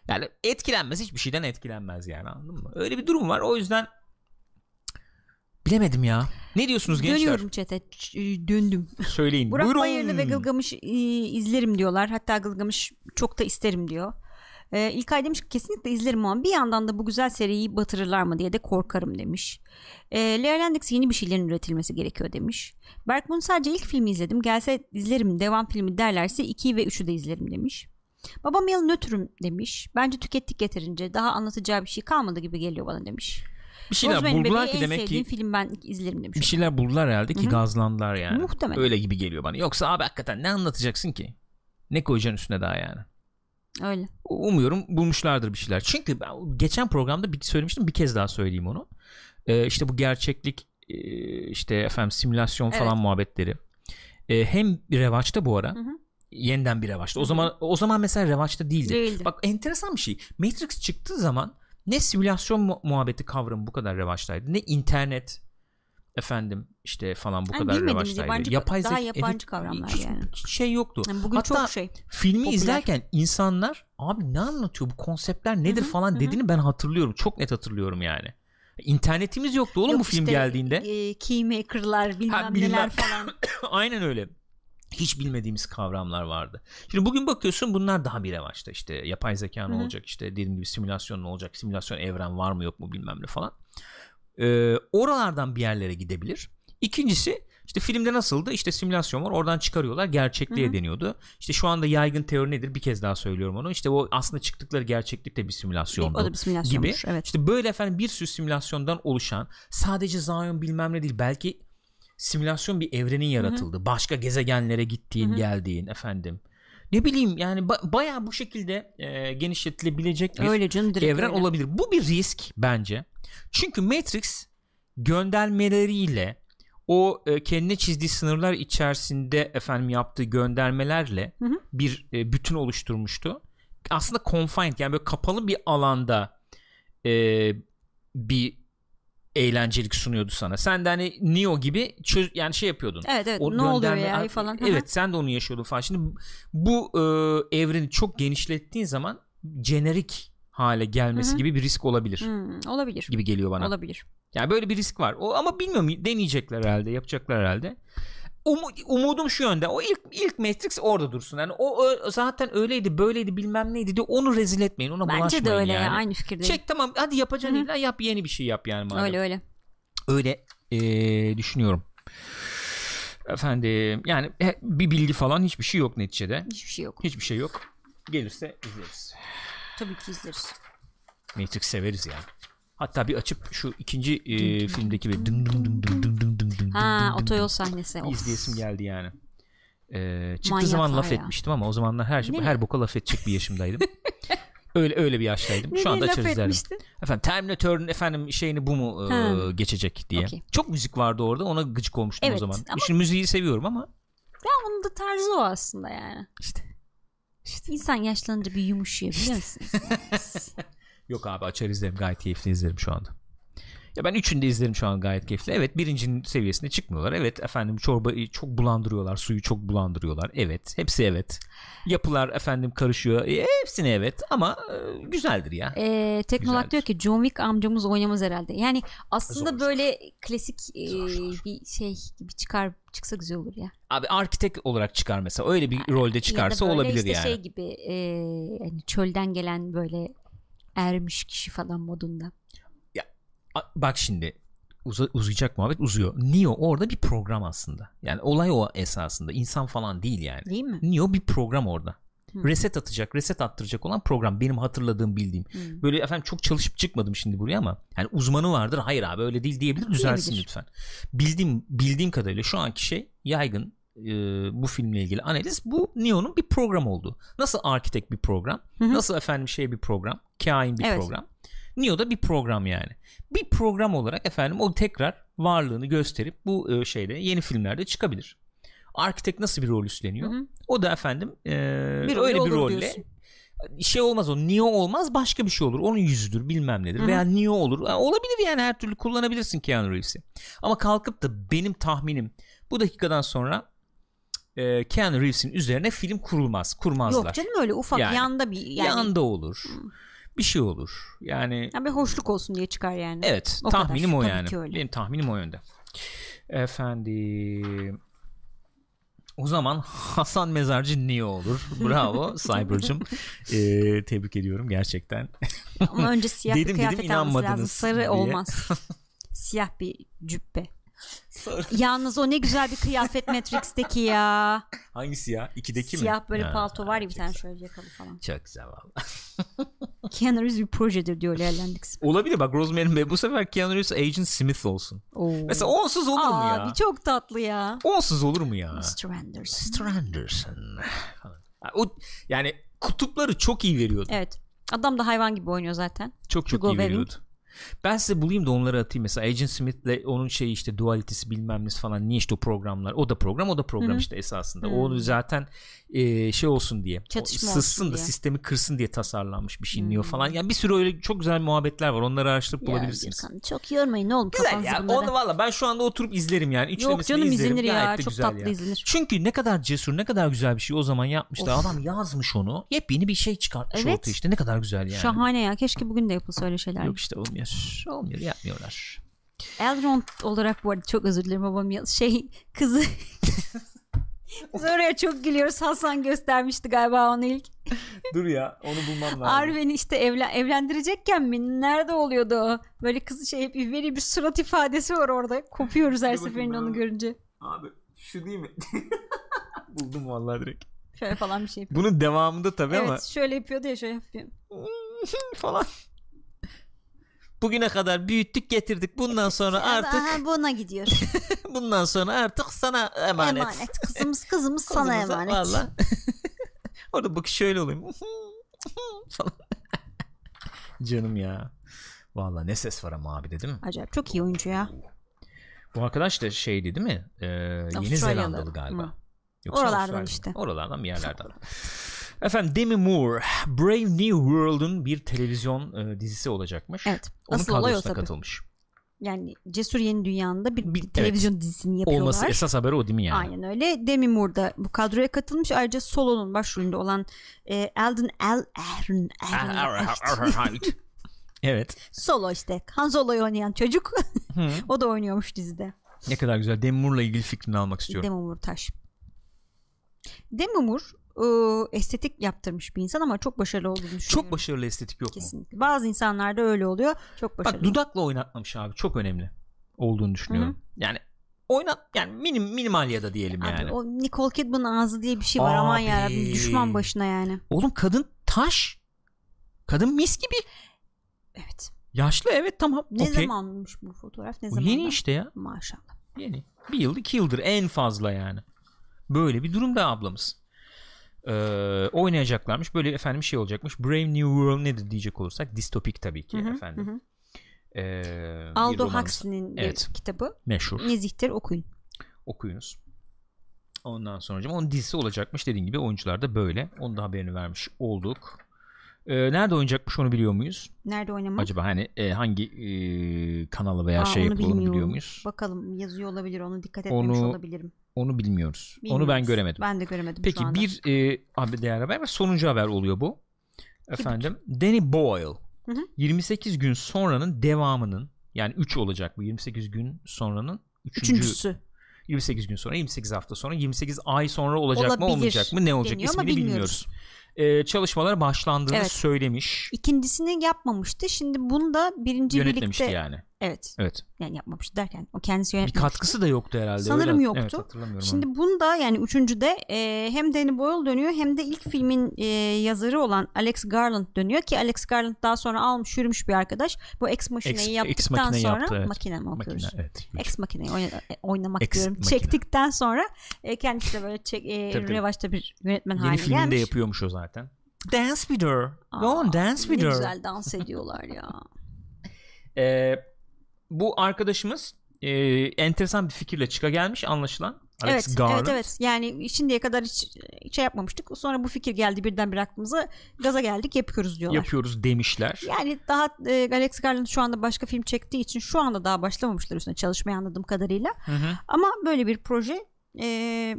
Yani etkilenmez hiçbir şeyden etkilenmez yani anladın mı? Öyle bir durum var. O yüzden bilemedim ya. Ne diyorsunuz gençler? Dönüyorum çete ç- döndüm. Söyleyin. (laughs) Burak Buyurun. Bayırlı ve Gılgamış e, izlerim diyorlar. Hatta Gılgamış çok da isterim diyor. E, İlkay demiş ki kesinlikle izlerim ama bir yandan da bu güzel seriyi batırırlar mı diye de korkarım demiş. E, Lea Landix yeni bir şeylerin üretilmesi gerekiyor demiş. Berkman sadece ilk filmi izledim. Gelse izlerim devam filmi derlerse 2'yi ve 3'ü de izlerim demiş. Babam yıl nötrüm demiş. Bence tükettik yeterince. Daha anlatacağı bir şey kalmadı gibi geliyor bana demiş. Bir şeyler Rosemary buldular ki en demek ki film ben izlerim demiş. bir şeyler buldular herhalde ki Hı hı. gazlandılar yani. Muhtemelen. Öyle gibi geliyor bana. Yoksa abi hakikaten ne anlatacaksın ki? Ne koyacaksın üstüne daha yani? Öyle. Umuyorum bulmuşlardır bir şeyler. Çünkü ben geçen programda bir söylemiştim bir kez daha söyleyeyim onu. Ee, işte bu gerçeklik e, işte efendim simülasyon falan Evet. muhabbetleri. Ee, hem revaçta bu ara. Hı hı. Yeniden bir revaçta. O zaman o zaman mesela revaçta değildi. Değildi. Bak enteresan bir şey. Matrix çıktığı zaman ne simülasyon mu- muhabbeti kavramı bu kadar revaçtaydı. Ne internet efendim işte falan bu Yani kadar revaçtaydı. yabancı- Yapay daha zeka- yabancı evet, kavramlar hiç, yani. hiç şey yoktu. Yani bugün Hatta çok şey. filmi Popüler. izlerken insanlar abi ne anlatıyor bu konseptler nedir Hı hı, falan hı dediğini ben hatırlıyorum. Çok net hatırlıyorum yani. İnternetimiz yoktu oğlum Yok bu film işte, geldiğinde. E, keymaker'lar bilmem, Ha, bilmem. neler falan. (coughs) Aynen öyle. Hiç bilmediğimiz kavramlar vardı. Şimdi bugün bakıyorsun bunlar daha bir revaçta işte yapay zeka ne olacak işte dediğim gibi simülasyon ne olacak simülasyon evren var mı yok mu bilmem ne falan. Ee, oralardan bir yerlere gidebilir. İkincisi işte filmde nasıldı işte simülasyon var oradan çıkarıyorlar gerçekliğe Hı hı. deniyordu. İşte şu anda yaygın teori nedir bir kez daha söylüyorum onu işte o aslında çıktıkları gerçeklik de bir simülasyondu o da bir simülasyonmuş. gibi. Evet. İşte böyle efendim bir sürü simülasyondan oluşan sadece Zion bilmem ne değil belki simülasyon bir evrenin yaratıldı. Başka gezegenlere gittiğin, Hı hı. geldiğin efendim. Ne bileyim yani ba- bayağı bu şekilde e, genişletilebilecek bir Öyle canım evren öyle. olabilir. Bu bir risk bence. Çünkü Matrix göndermeleriyle o e, kendine çizdiği sınırlar içerisinde efendim yaptığı göndermelerle Hı hı. bir e, bütün oluşturmuştu. Aslında confined yani böyle kapalı bir alanda e, bir eğlencelik sunuyordu sana. Sen de hani Neo gibi çöz, yani şey yapıyordun. Evet evet O ne oluyor ya falan. Hı hı. Evet sen de onu yaşıyordun falan. Şimdi bu e, evreni çok genişlettiğin zaman jenerik hale gelmesi Hı hı. gibi bir risk olabilir Hmm, olabilir. gibi geliyor bana. Olabilir. Yani böyle bir risk var. O ama bilmiyorum deneyecekler herhalde, yapacaklar herhalde. Um- umudum şu yönde. O ilk ilk Matrix orada dursun. Yani o, o zaten öyleydi, böyleydi, bilmem neydi de onu rezil etmeyin. Ona Bence bulaşmayın de öyle yani. ya aynı fikirdeyim. Çek tamam hadi hı. illa yap yeni bir şey yap yani madem. öyle öyle. Öyle eee, düşünüyorum. Efendim yani he- bir bilgi falan hiçbir şey yok neticede. Hiçbir şey yok. Hiçbir şey yok. Gelirse izleriz. Tabii ki izleriz. Matrix severiz ya. Hatta bir açıp şu ikinci e, filmdeki bir dın dın dın dın dın dın dın Ha otoyol sahnesi. İzleyesim geldi yani. Ee, çıktığı zaman laf ya. etmiştim ama o zamanlar her şey, her boka laf edecek bir yaşımdaydım. (laughs) öyle öyle bir yaştaydım. Şu anda açarız derdim. Efendim Terminator'un efendim şeyini bu mu e, geçecek diye. Okay. Çok müzik vardı orada. Ona gıcık olmuştum evet, o zaman. Ama... Şimdi müziği seviyorum ama. Ya onun da tarzı o aslında yani. İşte. İşte. İnsan yaşlanınca bir yumuşuyor biliyor musunuz? (laughs) yok abi açar izlerim. Gayet keyifli izlerim şu anda. Ya ben üçünü de izlerim şu an gayet keyifli. Evet birincinin seviyesine çıkmıyorlar. Evet efendim çorbayı çok bulandırıyorlar. Suyu çok bulandırıyorlar. Evet. Hepsi evet. Yapılar efendim karışıyor. E, hepsine evet ama e, güzeldir ya. Ee, Teknolak diyor ki John Wick amcamız oynamaz herhalde. Yani aslında Zor, böyle klasik e, Zor, zor. bir şey gibi çıkar çıksa güzel olur ya. Abi arkitek olarak çıkar mesela. Öyle bir rolde çıkarsa ya da böyle olabilir işte yani. şey gibi e, hani çölden gelen böyle ermiş kişi falan modunda. A- Bak şimdi uza- uzayacak muhabbet uzuyor. Neo orada bir program aslında. Yani olay o esasında. İnsan falan değil yani. Değil mi? Neo bir program orada. Hı. Reset atacak, reset attıracak olan program. Benim hatırladığım, bildiğim. Hmm. Böyle efendim çok çalışıp çıkmadım şimdi buraya ama yani uzmanı vardır. Hayır abi öyle değil diyebilir. Düzelsin lütfen. Bildiğim bildiğim kadarıyla şu anki şey yaygın e, bu filmle ilgili analiz bu Neo'nun bir program olduğu. Nasıl arkitek bir program? Hı hı. Nasıl efendim şey bir program? Kain bir Evet. program. Neo da bir program yani. Bir program olarak efendim o tekrar varlığını gösterip bu e, şeyde yeni filmlerde çıkabilir. Arkitek nasıl bir rol üstleniyor? Hı hı. O da efendim e, Bir öyle bir rolle diyorsun. şey olmaz o Neo olmaz başka bir şey olur. Onun yüzüdür bilmem nedir. Hı hı. Veya Neo olur. Ha, Olabilir yani her türlü kullanabilirsin Keanu Reeves'i. Ama kalkıp da benim tahminim bu dakikadan sonra e, Keanu Reeves'in üzerine film kurulmaz. Kurmazlar. Yok canım öyle ufak Yani. yanda bir yani Yanda olur. Hı. Bir şey olur. Yani Ya bir hoşluk olsun diye çıkar yani. evet O tahminim kadar. o yani. Benim tahminim o yönde. Efendim o zaman Hasan Mezarcı Neo olur. Bravo (laughs) Cyber'cım. Ee, tebrik ediyorum gerçekten. Ama önce siyah Dedim, bir dedim, kıyafet alması lazım. Sarı diye. olmaz. siyah bir cübbe. (laughs) Yalnız o ne güzel bir kıyafet Matrix'teki ya. Hangisi ya? İkideki mi? Siyah böyle Ha, palto var ya bir tane şöyle yakalı falan. Çok güzel valla. (laughs) Keanu Reeves bir projedir diyor Leerlendik. Olabilir bak Rosemary Bey bu sefer Keanu Reeves Agent Smith olsun. Oo. Mesela onsuz olur mu ya? Çok tatlı ya. Onsuz olur mu ya? Mr. Anderson. Mr. Anderson. O yani kutupları çok iyi veriyordu. Evet. Adam da hayvan gibi oynuyor zaten. Çok çok Hugo iyi Weaving. veriyordu. Ben size bulayım da onları atayım. Mesela Agent Smith'le onun şeyi işte dualitesi bilmem nesi falan. Niye işte o programlar. O da program o da program Hı hı. işte esasında. Hı. O zaten e, şey olsun diye. Çatışma sızsın olsun da diye. sistemi kırsın diye tasarlanmış bir şey. Neo falan. Yani bir sürü öyle çok güzel muhabbetler var. Onları araştırıp Ya bulabilirsiniz. Gürkan, çok yormayın oğlum Güzel kafanızı ya. bunlara. Onu valla ben şu anda oturup izlerim yani. Yok Üçlemesini canım izlerim. izlenir Gayet ya. Çok güzel tatlı ya. izlenir. Çünkü ne kadar cesur ne kadar güzel bir şey o zaman yapmışlar. Of. Adam yazmış onu. Yepyeni bir şey çıkartmış Evet. ortaya işte. Ne kadar güzel yani. Şahane ya. Keşke bugün de yapılsa öyle şeyler. Yok işte olmuyor. Olmuyor yapmıyorlar. Elrond olarak bu arada çok özür dilerim babam ya- şey kızı Biz oraya çok gülüyoruz. Hasan göstermişti galiba onu ilk. (laughs) Dur ya onu bulmam Arven'i işte evlen evlendirecekken mi? Nerede oluyordu o? Böyle kızı şey bir veri bir surat ifadesi var orada. Kopuyoruz her seferinde onu görünce. Abi şu değil mi? (laughs) Buldum vallahi direkt. Şöyle falan bir şey yapıyor. Bunun devamında tabii Evet ama şöyle yapıyordu ya şöyle yapıyor. (laughs) falan. Bugüne kadar büyüttük getirdik. Bundan sonra artık Aha, buna gidiyor. (laughs) bundan sonra artık sana emanet. emanet. Kızımız kızımız sana Kızımıza emanet. Valla. (laughs) Orada bak şöyle olayım. (laughs) falan. Canım ya. Valla ne ses var ama abi dedim. Acayip çok iyi oyuncu ya. Bu arkadaş da şeydi değil mi? Ee, Yeni. Zelandalı galiba. Hı. Yoksa Oralardan Avustralya işte. Oralardan bir yerlerden. Efendim Demi Moore Brave New World'un bir televizyon e, dizisi olacakmış. Evet. Onun Asıl olay o tabii. katılmış. Yani Cesur Yeni Dünya'nda bir, Bir- televizyon dizisini yapıyorlar. Olması esas haberi o değil mi yani? Aynen öyle. Demi Moore da bu kadroya katılmış. Ayrıca Solo'nun başrolünde olan e, Alden Al Aaron, Aaron (laughs) evet. Solo işte. Han Solo'yu oynayan çocuk. (laughs) O da oynuyormuş dizide. Ne kadar güzel. Demi Moore'la ilgili fikrini almak istiyorum. Demi Moore taş. Demi Moore e, estetik yaptırmış bir insan ama çok başarılı olduğunu düşünüyorum. Çok başarılı estetik yok mu? Kesinlikle. Bazı insanlarda öyle oluyor. Çok başarılı. Bak dudakla oynatmamış abi. Çok önemli olduğunu düşünüyorum. Yani oynat yani minim minimal ya da diyelim Abi, yani. O Nicole Kidman ağzı diye bir şey var. Aman Abi. yarabbim düşman başına yani. Oğlum kadın taş. Kadın mis gibi. Evet. Yaşlı evet tamam. Ne okey. zamanmış bu fotoğraf? Ne zaman? Yeni işte ya. Maşallah. Yeni. Bir yıl iki yıldır en fazla yani. Böyle bir durumda ablamız. Ee, oynayacaklarmış. Böyle efendim şey olacakmış. Brave New World nedir diyecek olursak distopik tabii ki Hı hı, efendim. hı bir Aldo Huxley'nin Evet. kitabı. meşhur. Nezihtir okuyun. Okuyunuz. Ondan sonra onun dizisi olacakmış dediğim gibi oyuncular da böyle. Onun da haberini vermiş olduk. Ee, nerede oynayacakmış onu biliyor muyuz? Nerede oynamak? Acaba hani e, hangi e, kanala veya Aa, şey onu biliyor muyuz? Bakalım yazıyor olabilir. Onu dikkat etmemiş Onu olabilirim. Onu bilmiyoruz. Bilmiyoruz. Onu ben göremedim. Ben de göremedim Peki bir e, abi değer haber ve sonuncu haber oluyor bu. Efendim Danny Boyle Hı hı. 28 gün sonranın devamının yani 3 olacak bu 28 gün sonranın 3. Üçüncüsü 28 gün sonra 28 hafta sonra 28 ay sonra olacak mı Olabilir olmayacak mı ne olacak deniyor ismini bilmiyoruz. bilmiyoruz. E, çalışmalar başlandığını Evet. söylemiş. İkincisini yapmamıştı. Şimdi bunu da birinci Yönetmemişti birlikte yani. Evet Evet. yani yapmamıştı derken o kendisi Bir yönetmemişti. katkısı da yoktu herhalde. Sanırım öyle. yoktu. Evet hatırlamıyorum. Şimdi bunda yani üçüncüde e, hem Danny Boyle dönüyor hem de ilk filmin e, yazarı olan Alex Garland dönüyor ki Alex Garland daha sonra almış yürümüş bir arkadaş. Bu Ex Machine'yi Ex- Ex yaptıktan Machina sonra yaptı, evet. makine mi okuyoruz? Makine, evet. Ex Machine'yi oyna- e, oynamak Ex diyorum. Machina. Çektikten sonra e, kendisi de böyle çek, e, Tabii, revaçta bir yönetmen Yeni haline filminde gelmiş. yapıyormuş o zaten. Dance with her. Go on Aa, dance with ne her. güzel dans ediyorlar ya. (laughs) Ee, bu arkadaşımız e, enteresan bir fikirle çıka gelmiş anlaşılan. Alex evet, Garland. evet evet. Yani şimdiye kadar hiç şey yapmamıştık. Sonra bu fikir geldi birden bir aklımıza. Gaza geldik yapıyoruz diyorlar. Yapıyoruz demişler. Yani daha e, Alex Garland şu anda başka film çektiği için şu anda daha başlamamışlar üstüne çalışmaya anladığım kadarıyla. Hı hı. Ama böyle bir proje e,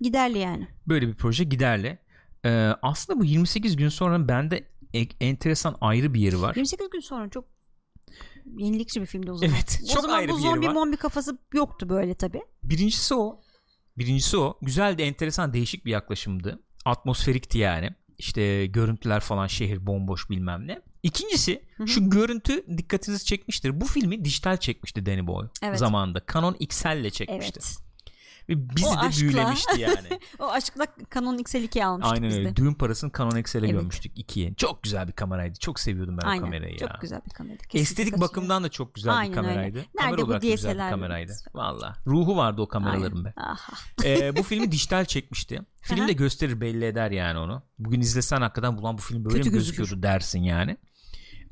giderli yani. Böyle bir proje giderli. Ee, aslında bu 28 gün sonra bende e- enteresan ayrı bir yeri var. 28 gün sonra çok yenilikçi bir filmdi o zaman. Evet, o çok zaman ayrı bu bir zombi var. mombi kafası yoktu böyle tabi. Birincisi o. Birincisi o. Güzel de enteresan değişik bir yaklaşımdı. Atmosferikti yani. İşte görüntüler falan şehir bomboş bilmem ne. İkincisi şu görüntü dikkatinizi çekmiştir. Bu filmi dijital çekmişti Danny Boyle Evet. zamanında. Canon XL ile çekmişti. Evet. Ve bizi O de aşkla- büyülemişti yani. (laughs) O aşkla Canon XL2'ye almıştık Aynen biz öyle. de. Düğün parasını Canon XL'e Evet. görmüştük ikiye. Çok güzel bir kameraydı. Çok seviyordum ben o Aynen. kamerayı ya. Çok güzel bir kameraydı. Kesinlikle Estetik katılıyorum. bakımdan da çok güzel Aynen bir öyle. kameraydı. Nerede Kamera bu güzel bir kameraydı. Valla. Ruhu vardı o kameraların be. Aha. (laughs) Ee, bu filmi dijital çekmişti. Film de gösterir belli eder yani onu. Bugün izlesen hakikaten bulan bu film böyle Kötü mi gözükür. gözüküyordu dersin yani.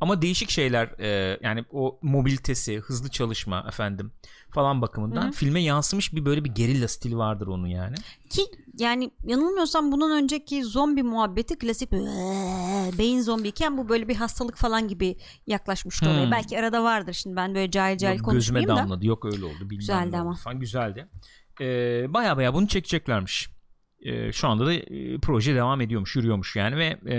Ama değişik şeyler e, yani o mobilitesi, hızlı çalışma efendim falan bakımından Hı hı. filme yansımış bir böyle bir gerilla stili vardır onun yani. Ki yani yanılmıyorsam bunun önceki zombi muhabbeti klasik beyin zombiyken bu böyle bir hastalık falan gibi yaklaşmıştı Hmm. oraya. Belki arada vardır şimdi ben böyle cahil cahil Yok, gözüme konuşmayayım da. damladı. Yok öyle oldu. Bilmem Güzeldi ama. Falan güzeldi. Ee, baya baya bunu çekeceklermiş. Ee, şu anda da e, proje devam ediyormuş, yürüyormuş yani ve e,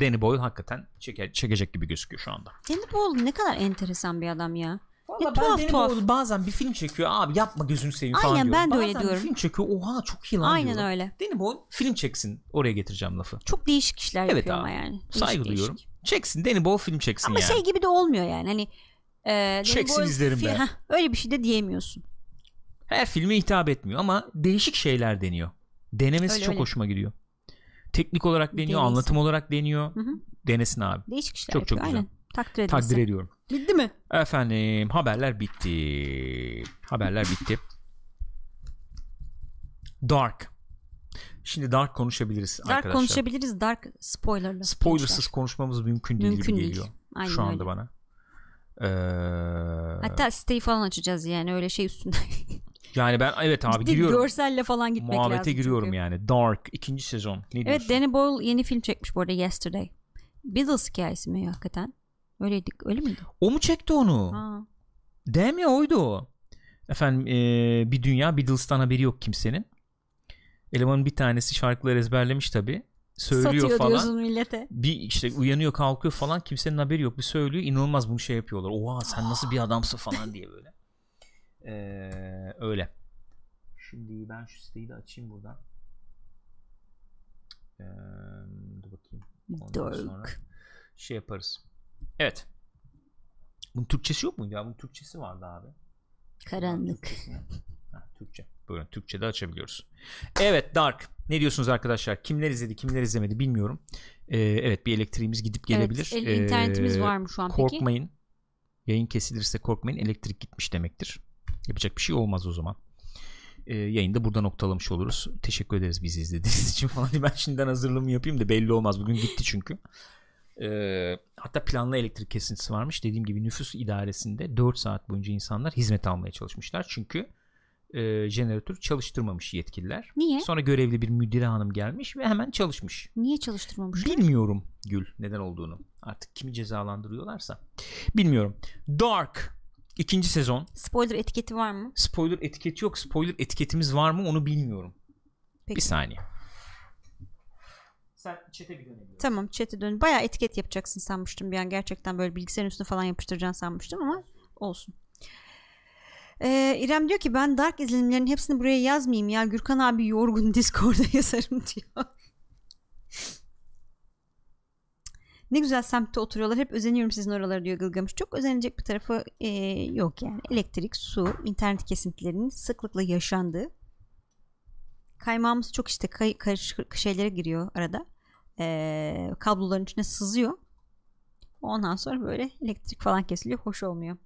Danny Boyle hakikaten çeke, çekecek gibi gözüküyor şu anda. Danny Boyle ne kadar enteresan bir adam ya. Valla Ya tuhaf tuhaf. bazen bir film çekiyor abi yapma gözünü seveyim falan Aynen, diyorum. ben de öyle Bazen diyorum. bir film çekiyor oha çok iyi lan Aynen diyorum. öyle. Danny Boyle film çeksin oraya getireceğim lafı. Çok değişik işler Evet yapıyor abi. ama yani. Değişik Saygı değişik. duyuyorum. Çeksin Danny Boyle film çeksin Ama yani. şey gibi de olmuyor yani. Hani e, Danny Çeksin Boyle izlerim fi- be. Heh, öyle bir şey de diyemiyorsun. Her filme hitap etmiyor ama değişik şeyler deniyor. Denemesi Öyle, çok öyle. hoşuma gidiyor. Teknik olarak deniyor, Denesin. anlatım olarak deniyor. Hı hı. Denesin abi. Değişik işler Çok çok güzel. Aynen. Takdir. Takdir ediyorum. Bitti mi? Efendim haberler bitti. Haberler bitti. Dark. Şimdi Dark konuşabiliriz Dark arkadaşlar. konuşabiliriz. Dark spoilerlı. Spoilersız konuşmamız mümkün değil Mümkün gibi değil. geliyor. Aynen Şu anda öyle. bana. Ee, Hatta siteyi falan açacağız yani öyle şey üstünde. (laughs) yani ben evet abi Ciddi giriyorum. Görselle falan gitmek Muhabbete lazım. giriyorum çünkü. yani. Dark ikinci sezon. Ne Evet diyorsun? Danny Boyle yeni film çekmiş bu arada Yesterday. Beatles hikayesi mi hakikaten? Öyleydik öyle miydi? O mu çekti onu? Ha. Değil mi oydu o. Efendim ee, bir dünya Beatles'tan haberi yok kimsenin. Elemanın bir tanesi şarkıları ezberlemiş tabi. Söylüyor Satıyor falan. diyorsun millete. Bir işte uyanıyor kalkıyor falan kimsenin haberi yok. Bir söylüyor inanılmaz bunu şey yapıyorlar. Oha sen nasıl bir adamsın falan diye böyle. Ee, öyle. Şimdi ben şu siteyi de açayım buradan. Ee, dur bakayım. Ondan Dark. sonra şey yaparız. Evet. Bunun Türkçesi yok muydu ya? Bunun Türkçesi vardı abi. Karanlık. Ha, Türkçe. Buyurun Türkçe'de açabiliyoruz. Evet Dark. Ne diyorsunuz arkadaşlar? Kimler izledi kimler izlemedi bilmiyorum. Ee, evet bir elektriğimiz gidip gelebilir. Evet, el- internetimiz Ee, var mı şu an peki? Korkmayın. Yayın kesilirse korkmayın. Elektrik gitmiş demektir. Yapacak bir şey olmaz o zaman. Ee, yayını da burada noktalamış oluruz. Teşekkür ederiz bizi izlediğiniz (laughs) için falan. Ben şimdiden hazırlığımı yapayım da belli olmaz. Bugün gitti çünkü. Ee, hatta planlı elektrik kesintisi varmış. Dediğim gibi nüfus idaresinde 4 saat boyunca insanlar hizmet almaya çalışmışlar. Çünkü e, jeneratör çalıştırmamış yetkililer. Niye? Sonra görevli bir müdire hanım gelmiş ve hemen çalışmış. Niye çalıştırmamışlar? Bilmiyorum Gül neden olduğunu. Artık kimi cezalandırıyorlarsa. Bilmiyorum. Dark ikinci sezon. Spoiler etiketi var mı? Spoiler etiketi yok. Spoiler etiketimiz var mı onu bilmiyorum. Peki. Bir saniye. Sen çete bir dönebilirsin. Tamam chat'e dön. Bayağı etiket yapacaksın sanmıştım bir an. Gerçekten böyle bilgisayarın üstüne falan yapıştıracaksın sanmıştım ama olsun. Ee, İrem diyor ki ben Dark izlenimlerinin hepsini buraya yazmayayım ya. Gürkan abi yorgun (laughs) Discord'da yazarım diyor. Ne güzel semtte oturuyorlar. Hep özeniyorum sizin oraları diyor Gılgamış. Çok özenecek bir tarafı e, yok yani. Elektrik, su, internet kesintilerinin sıklıkla yaşandığı. Kaymağımız çok işte kay- karışık şeylere giriyor arada e, kabloların içine sızıyor. Ondan sonra böyle elektrik falan kesiliyor. Hoş olmuyor.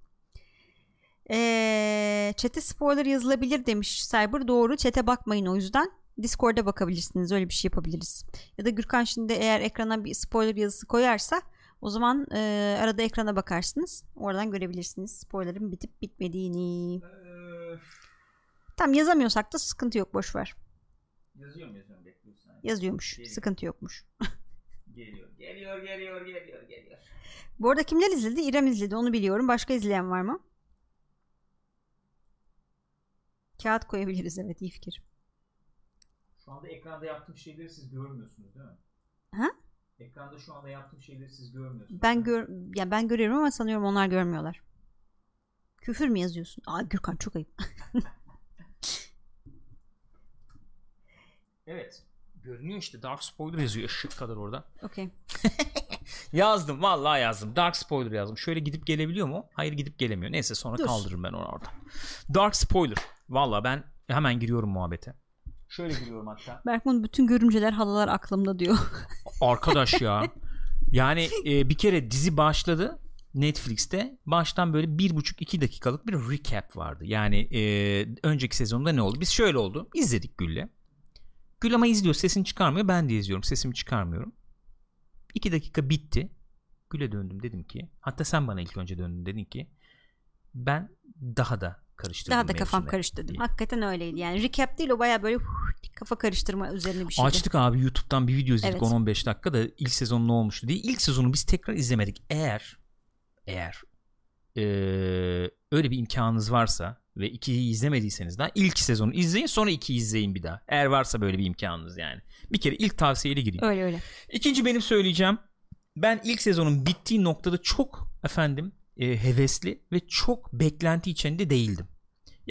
E, chat'e spoiler yazılabilir demiş Cyber. Doğru. Chat'e bakmayın o yüzden. Discord'a bakabilirsiniz. Öyle bir şey yapabiliriz. Ya da Gürkan şimdi eğer ekrana bir spoiler yazısı koyarsa o zaman e, arada ekrana bakarsınız. Oradan görebilirsiniz spoiler'ın bitip bitmediğini. Tam yazamıyorsak da sıkıntı yok. Boş ver. Yazıyor mu yazıyorum bekliyorsun. Yazıyormuş. Geliyor. Sıkıntı yokmuş. (laughs) Geliyor geliyor geliyor geliyor geliyor. Bu arada kimler izledi? İrem izledi onu biliyorum. Başka izleyen var mı? Kağıt koyabiliriz evet iyi fikir. Şu anda ekranda yaptığım şeyleri siz görmüyorsunuz değil mi? Ha? Ekranda şu anda yaptığım şeyleri siz görmüyorsunuz. Ben gör ya ben görüyorum ama sanıyorum onlar görmüyorlar. Küfür mü yazıyorsun? Aa Gürkan çok ayıp. (laughs) Evet. Görünüyor işte Dark Spoiler yazıyor ışık kadar orada. Okey. (laughs) Yazdım vallahi yazdım. Dark Spoiler yazdım. Şöyle gidip gelebiliyor mu? Hayır gidip gelemiyor. Neyse sonra Dur. kaldırırım ben onu orada. Dark Spoiler. Vallahi ben hemen giriyorum muhabbete. Şöyle giriyorum hatta. (laughs) Berkman bütün görümceler halalar aklımda diyor. (laughs) Arkadaş ya. Yani e, bir kere dizi başladı. Netflix'te baştan böyle bir buçuk iki dakikalık bir recap vardı. Yani e, önceki sezonda ne oldu? Biz şöyle oldu. İzledik Gül'le. Gül ama izliyor. Sesini çıkarmıyor. Ben de izliyorum. Sesimi çıkarmıyorum. İki dakika bitti. Gül'e döndüm dedim ki. Hatta sen bana ilk önce döndün dedin ki. Ben daha da karıştırdım. Daha da kafam mevzusunu karıştı dedim. Hakikaten öyleydi yani. Recap değil o baya böyle kafa karıştırma üzerine bir şeydi. Açtık abi YouTube'dan bir video izledik Evet. 10-15 dakika da ilk sezon ne olmuştu diye. İlk sezonu biz tekrar izlemedik. Eğer eğer eee, öyle bir imkanınız varsa ve ikiyi izlemediyseniz daha ilk sezonu izleyin sonra ikiyi izleyin bir daha. Eğer varsa böyle bir imkanınız yani. Bir kere ilk tavsiyeyle girin. Öyle öyle. İkinci benim söyleyeceğim. Ben ilk sezonun bittiği noktada çok efendim e, hevesli ve çok beklenti içinde değildim.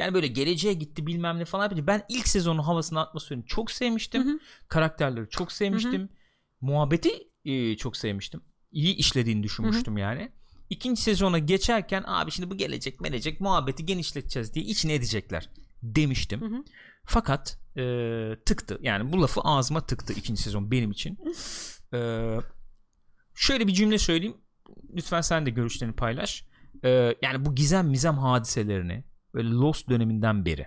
Yani böyle geleceğe gitti bilmem ne falan yapınca ben ilk sezonun havasını atmosferini çok sevmiştim. Hı hı. Karakterleri çok sevmiştim. Muhabbeti e, çok sevmiştim. İyi işlediğini düşünmüştüm yani. İkinci sezona geçerken abi şimdi bu gelecek melecek muhabbeti genişleteceğiz diye içine edecekler demiştim. Hı hı. Fakat e, tıktı. Yani bu lafı ağzıma tıktı ikinci sezon benim için. (laughs) E, şöyle bir cümle söyleyeyim. lütfen sen de görüşlerini paylaş. Ee, yani bu gizem mizem hadiselerini böyle Lost döneminden beri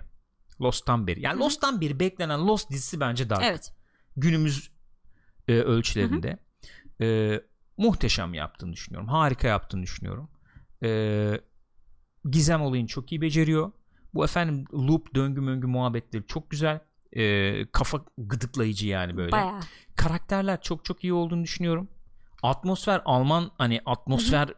Lost'tan beri yani Hı hı. Lost'tan beri beklenen Lost dizisi bence Dark. Evet. Günümüz e, ölçülerinde e, muhteşem yaptığını düşünüyorum. Harika yaptığını düşünüyorum. E, gizem olayını çok iyi beceriyor. Bu efendim loop döngü möngü muhabbetleri çok güzel. E, kafa gıdıklayıcı yani böyle. Bayağı. Karakterler çok çok iyi olduğunu düşünüyorum. Atmosfer Alman hani atmosfer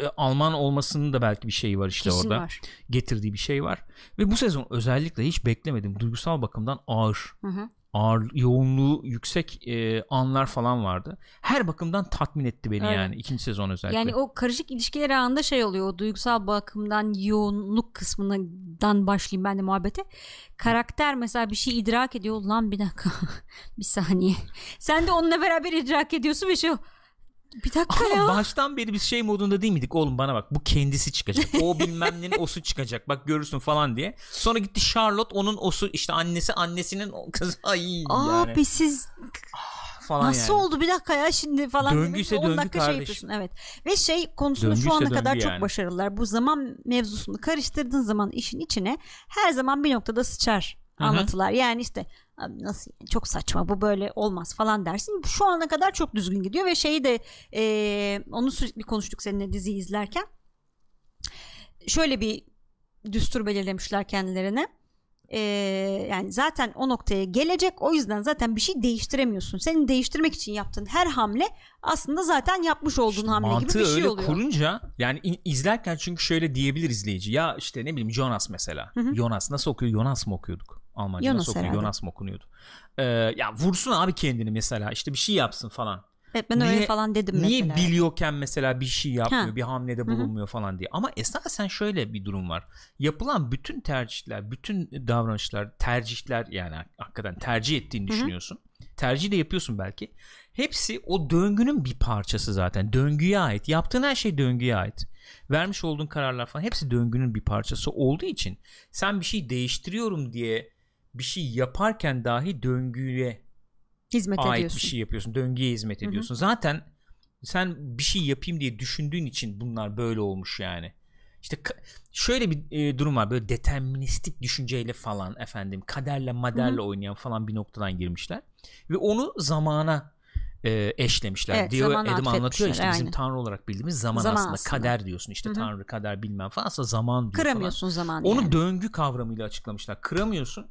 e, Alman olmasının da belki bir şeyi var işte Kesin orada. var. Getirdiği bir şey var. Ve bu sezon özellikle hiç beklemedim. Duygusal bakımdan ağır Hı hı. ağır yoğunluğu yüksek e, anlar falan vardı. Her bakımdan tatmin etti beni Öyle. yani ikinci sezon özellikle. Yani o karışık ilişkiler anında şey oluyor. O duygusal bakımdan yoğunluk kısmından başlayayım ben de muhabbete. Karakter mesela bir şey idrak ediyor. Lan bir dakika. (laughs) bir saniye. Sen de onunla beraber idrak ediyorsun ve şey bir dakika Ama ya. baştan beri biz şey modunda değil miydik? Oğlum bana bak bu kendisi çıkacak. O bilmem nenin osu çıkacak. Bak görürsün falan diye. Sonra gitti Charlotte onun osu işte annesi annesinin o kızı ay Abi yani siz falan nasıl yani. oldu bir dakika ya şimdi falan. Döngüyse demek ki 10 döngü dakika şey kardeş. yapıyorsun evet. Ve şey konusunda şu Döngüyse ana kadar döngü çok yani. başarılılar. Bu zaman mevzusunu karıştırdığın zaman işin içine her zaman bir noktada sıçar Hı hı. anlatılar. Yani işte "Abi nasıl yani, çok saçma bu böyle olmaz falan dersin. Şu ana kadar çok düzgün gidiyor ve şeyi de eee, onu sürekli konuştuk seninle diziyi izlerken. Şöyle bir düstur belirlemişler kendilerine. Eee, yani zaten o noktaya gelecek o yüzden zaten bir şey değiştiremiyorsun. Senin değiştirmek için yaptığın her hamle aslında zaten yapmış olduğun İşte hamle gibi bir şey öyle oluyor. kurunca yani izlerken çünkü şöyle diyebilir izleyici. Ya işte ne bileyim Jonas mesela. Hı hı. Jonas nasıl okuyor? Jonas mı okuyorduk? Almanca Jonas nasıl herhalde. Jonas mı okunuyordu? Ee, ya vursun abi kendini mesela. işte bir şey yapsın falan. Evet ben öyle Niye- falan dedim Niye mesela. biliyorken mesela bir şey yapmıyor, Ha. bir hamlede bulunmuyor falan diye. Ama esasen şöyle bir durum var. Yapılan bütün tercihler, bütün davranışlar, tercihler yani hakikaten tercih ettiğini Hı hı. düşünüyorsun. Tercih de yapıyorsun belki. Hepsi o döngünün bir parçası zaten. Döngüye ait. Yaptığın her şey döngüye ait. Vermiş olduğun kararlar falan hepsi döngünün bir parçası olduğu için sen bir şey değiştiriyorum diye bir şey yaparken dahi döngüye Hizmet ait ediyorsun. bir şey yapıyorsun. Döngüye hizmet Hı hı. ediyorsun. Zaten sen bir şey yapayım diye düşündüğün için bunlar böyle olmuş yani. İşte şöyle bir e, durum var. Böyle deterministik düşünceyle falan efendim kaderle maderle oynayan falan bir noktadan girmişler. Ve onu zamana e, eşlemişler. Evet, Diyor Adam anlatıyor işte atfetmişler, bizim tanrı olarak bildiğimiz zaman, Zaman aslında. aslında. kader diyorsun işte Hı hı. tanrı kader bilmem falan aslında zaman diyor falan. Kıramıyorsun zamanı Onu yani. döngü kavramıyla açıklamışlar. Kıramıyorsun.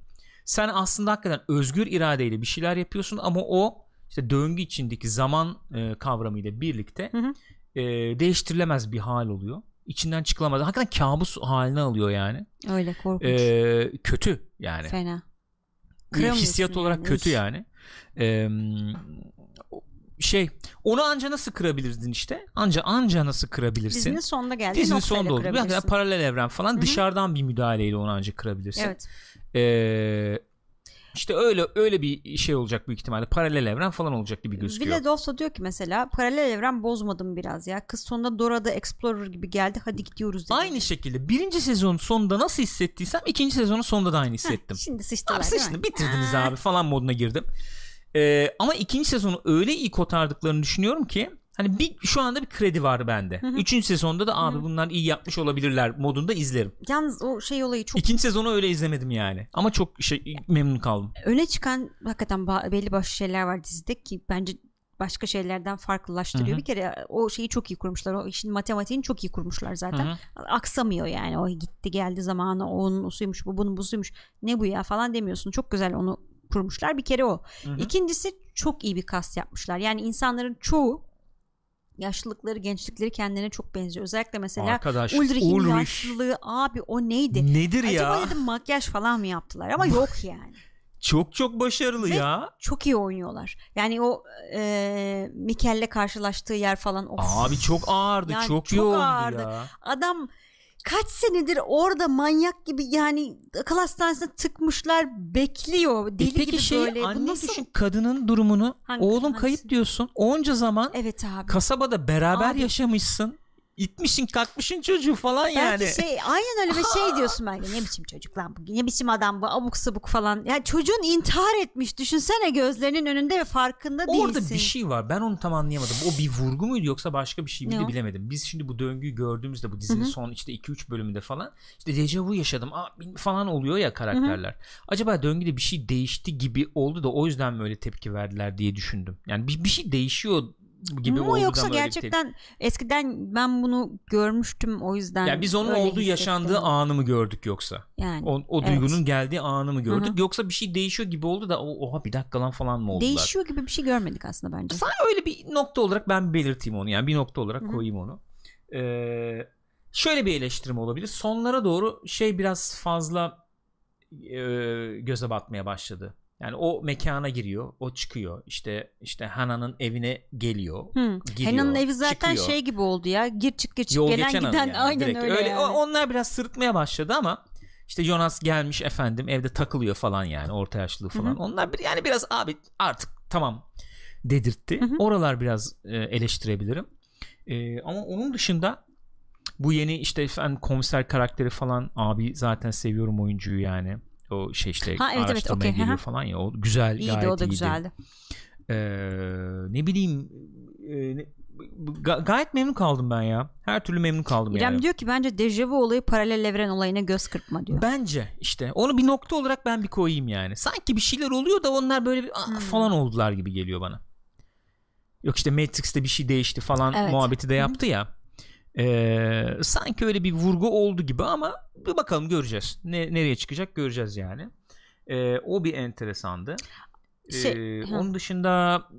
Sen aslında hakikaten özgür iradeyle bir şeyler yapıyorsun ama o işte döngü içindeki zaman e, kavramıyla birlikte Hı hı. e, değiştirilemez bir hal oluyor. İçinden çıkılamaz. Hakikaten kabus haline alıyor yani. Öyle korkunç. E, kötü yani. Fena. Hissiyat olarak yani. kötü yani. E, şey onu anca nasıl kırabilirdin işte? Anca anca nasıl kırabilirsin? Dizinin sonunda geldi. Dizinin sonunda oldu. kırabilirsin. Paralel evren falan Hı hı. dışarıdan bir müdahaleyle onu ancak kırabilirsin. Evet. Ee, işte öyle öyle bir şey olacak büyük ihtimalle. Paralel evren falan olacak gibi gözüküyor. Willard olsa diyor ki mesela paralel evren bozmadım biraz ya. Kız sonunda Dora'da Explorer gibi geldi. Hadi gidiyoruz dedi. Aynı şekilde birinci sezonun sonunda nasıl hissettiysem ikinci sezonun sonunda da aynı Heh, hissettim. Şimdi sıçtılar Abi değil sıçtı mi? bitirdiniz abi falan moduna girdim. Ee, ama ikinci sezonu öyle iyi kotardıklarını düşünüyorum ki hani bir şu anda bir kredi var bende. Hı hı. Üçüncü sezonda da abi Hı hı. bunlar iyi yapmış olabilirler modunda izlerim. Yalnız o şey olayı çok İkinci sezonu öyle izlemedim yani. Ama çok şey memnun kaldım. öne çıkan hakikaten belli başlı şeyler var dizide ki bence başka şeylerden farklılaştırıyor. Hı hı. Bir kere o şeyi çok iyi kurmuşlar. O işin matematiğini çok iyi kurmuşlar zaten. Hı hı. Aksamıyor yani. O gitti geldi zamanı. O onun usuymuş, bu bunun busuymuş. Ne bu ya falan demiyorsun. Çok güzel onu kurmuşlar. Bir kere o. Hı hı. İkincisi çok iyi bir kast yapmışlar. Yani insanların çoğu yaşlılıkları, gençlikleri kendilerine çok benziyor. Özellikle mesela Arkadaş Ulrich'in Ulrich yaşlılığı abi o neydi? nedir Acaba ya? dedim makyaj falan mı yaptılar ama yok yani. Çok çok başarılı Ve- ya. Çok iyi oynuyorlar. Yani o e, Mikel'le karşılaştığı yer falan. Of. Abi çok ağırdı. Yani çok, çok yoğundu ağırdı. ya. Adam kaç senedir orada manyak gibi yani akıl hastanesine tıkmışlar bekliyor. E Deli peki gibi şey böyle. Anne nasıl? düşün kadının durumunu. Hangi- Oğlum hangisi? kayıp diyorsun. Onca zaman Evet abi. kasabada beraber Abi. yaşamışsın. İtmişsin kalkmışın çocuğu falan yani. Belki şey aynen öyle bir şey (laughs) diyorsun belki ne biçim çocuk lan bu ne biçim adam bu abuk sabuk falan. Ya çocuğun intihar etmiş düşünsene gözlerinin önünde ve farkında değilsin. Orada bir şey var ben onu tam anlayamadım. O bir vurgu muydu yoksa başka bir şey miydi bilemedim. Biz şimdi bu döngüyü gördüğümüzde bu dizinin Hı hı. son işte 2-3 bölümünde falan işte dejavu yaşadım aa, falan oluyor ya karakterler. Acaba döngüde bir şey değişti gibi oldu da o yüzden mi öyle tepki verdiler diye düşündüm. Yani bir, bir şey değişiyor gibi Mu oldu yoksa gerçekten eskiden ben bunu görmüştüm o yüzden. Yani biz onun olduğu yaşandığı anı mı gördük yoksa? yani. O, o Evet. duygunun geldiği anı mı gördük? Hı hı. Yoksa bir şey değişiyor gibi oldu da "O- oha bir dakika lan falan mı oldular? Değişiyor gibi bir şey görmedik aslında bence. Sana öyle bir nokta olarak ben belirteyim onu. Yani bir nokta olarak Hı hı. koyayım onu. Ee, şöyle bir eleştirim olabilir. Sonlara doğru şey biraz fazla e, göze batmaya başladı. Yani o mekana giriyor, o çıkıyor. İşte işte Hana'nın evine geliyor. Hı. Gidiyor, Hena'nın evi zaten çıkıyor. şey gibi oldu ya. Gir çık gir çık Yol gelen giden yani, aynen direkt. öyle. yani. o- onlar biraz sırıtmaya başladı ama işte Jonas gelmiş efendim evde takılıyor falan yani orta yaşlılığı falan. Hı hı. Onlar bir yani biraz abi artık tamam dedirtti. Hı hı. Oralar biraz e, eleştirebilirim. E, ama onun dışında bu yeni işte efendim komiser karakteri falan abi zaten seviyorum oyuncuyu yani. O şey işte Ha, evet, evet, araştırmaya okey, geliyor hı hı. falan ya o güzel İyiydi gayet o da iyiydi. güzeldi. Ee, ne bileyim e, ne- ga- gayet memnun kaldım ben ya. Her türlü memnun kaldım İrem yani. diyor ki bence dejavu olayı paralel evren olayına göz kırpma diyor. Bence işte onu bir nokta olarak ben bir koyayım yani. Sanki bir şeyler oluyor da onlar böyle bir Hmm. falan oldular gibi geliyor bana. Yok işte Matrix'te bir şey değişti falan Evet. muhabbeti de yaptı ya. Ee, sanki öyle bir vurgu oldu gibi ama bir bakalım göreceğiz. Ne, nereye çıkacak göreceğiz yani. Ee, o bir enteresandı. Şey, Ee, hı. onun dışında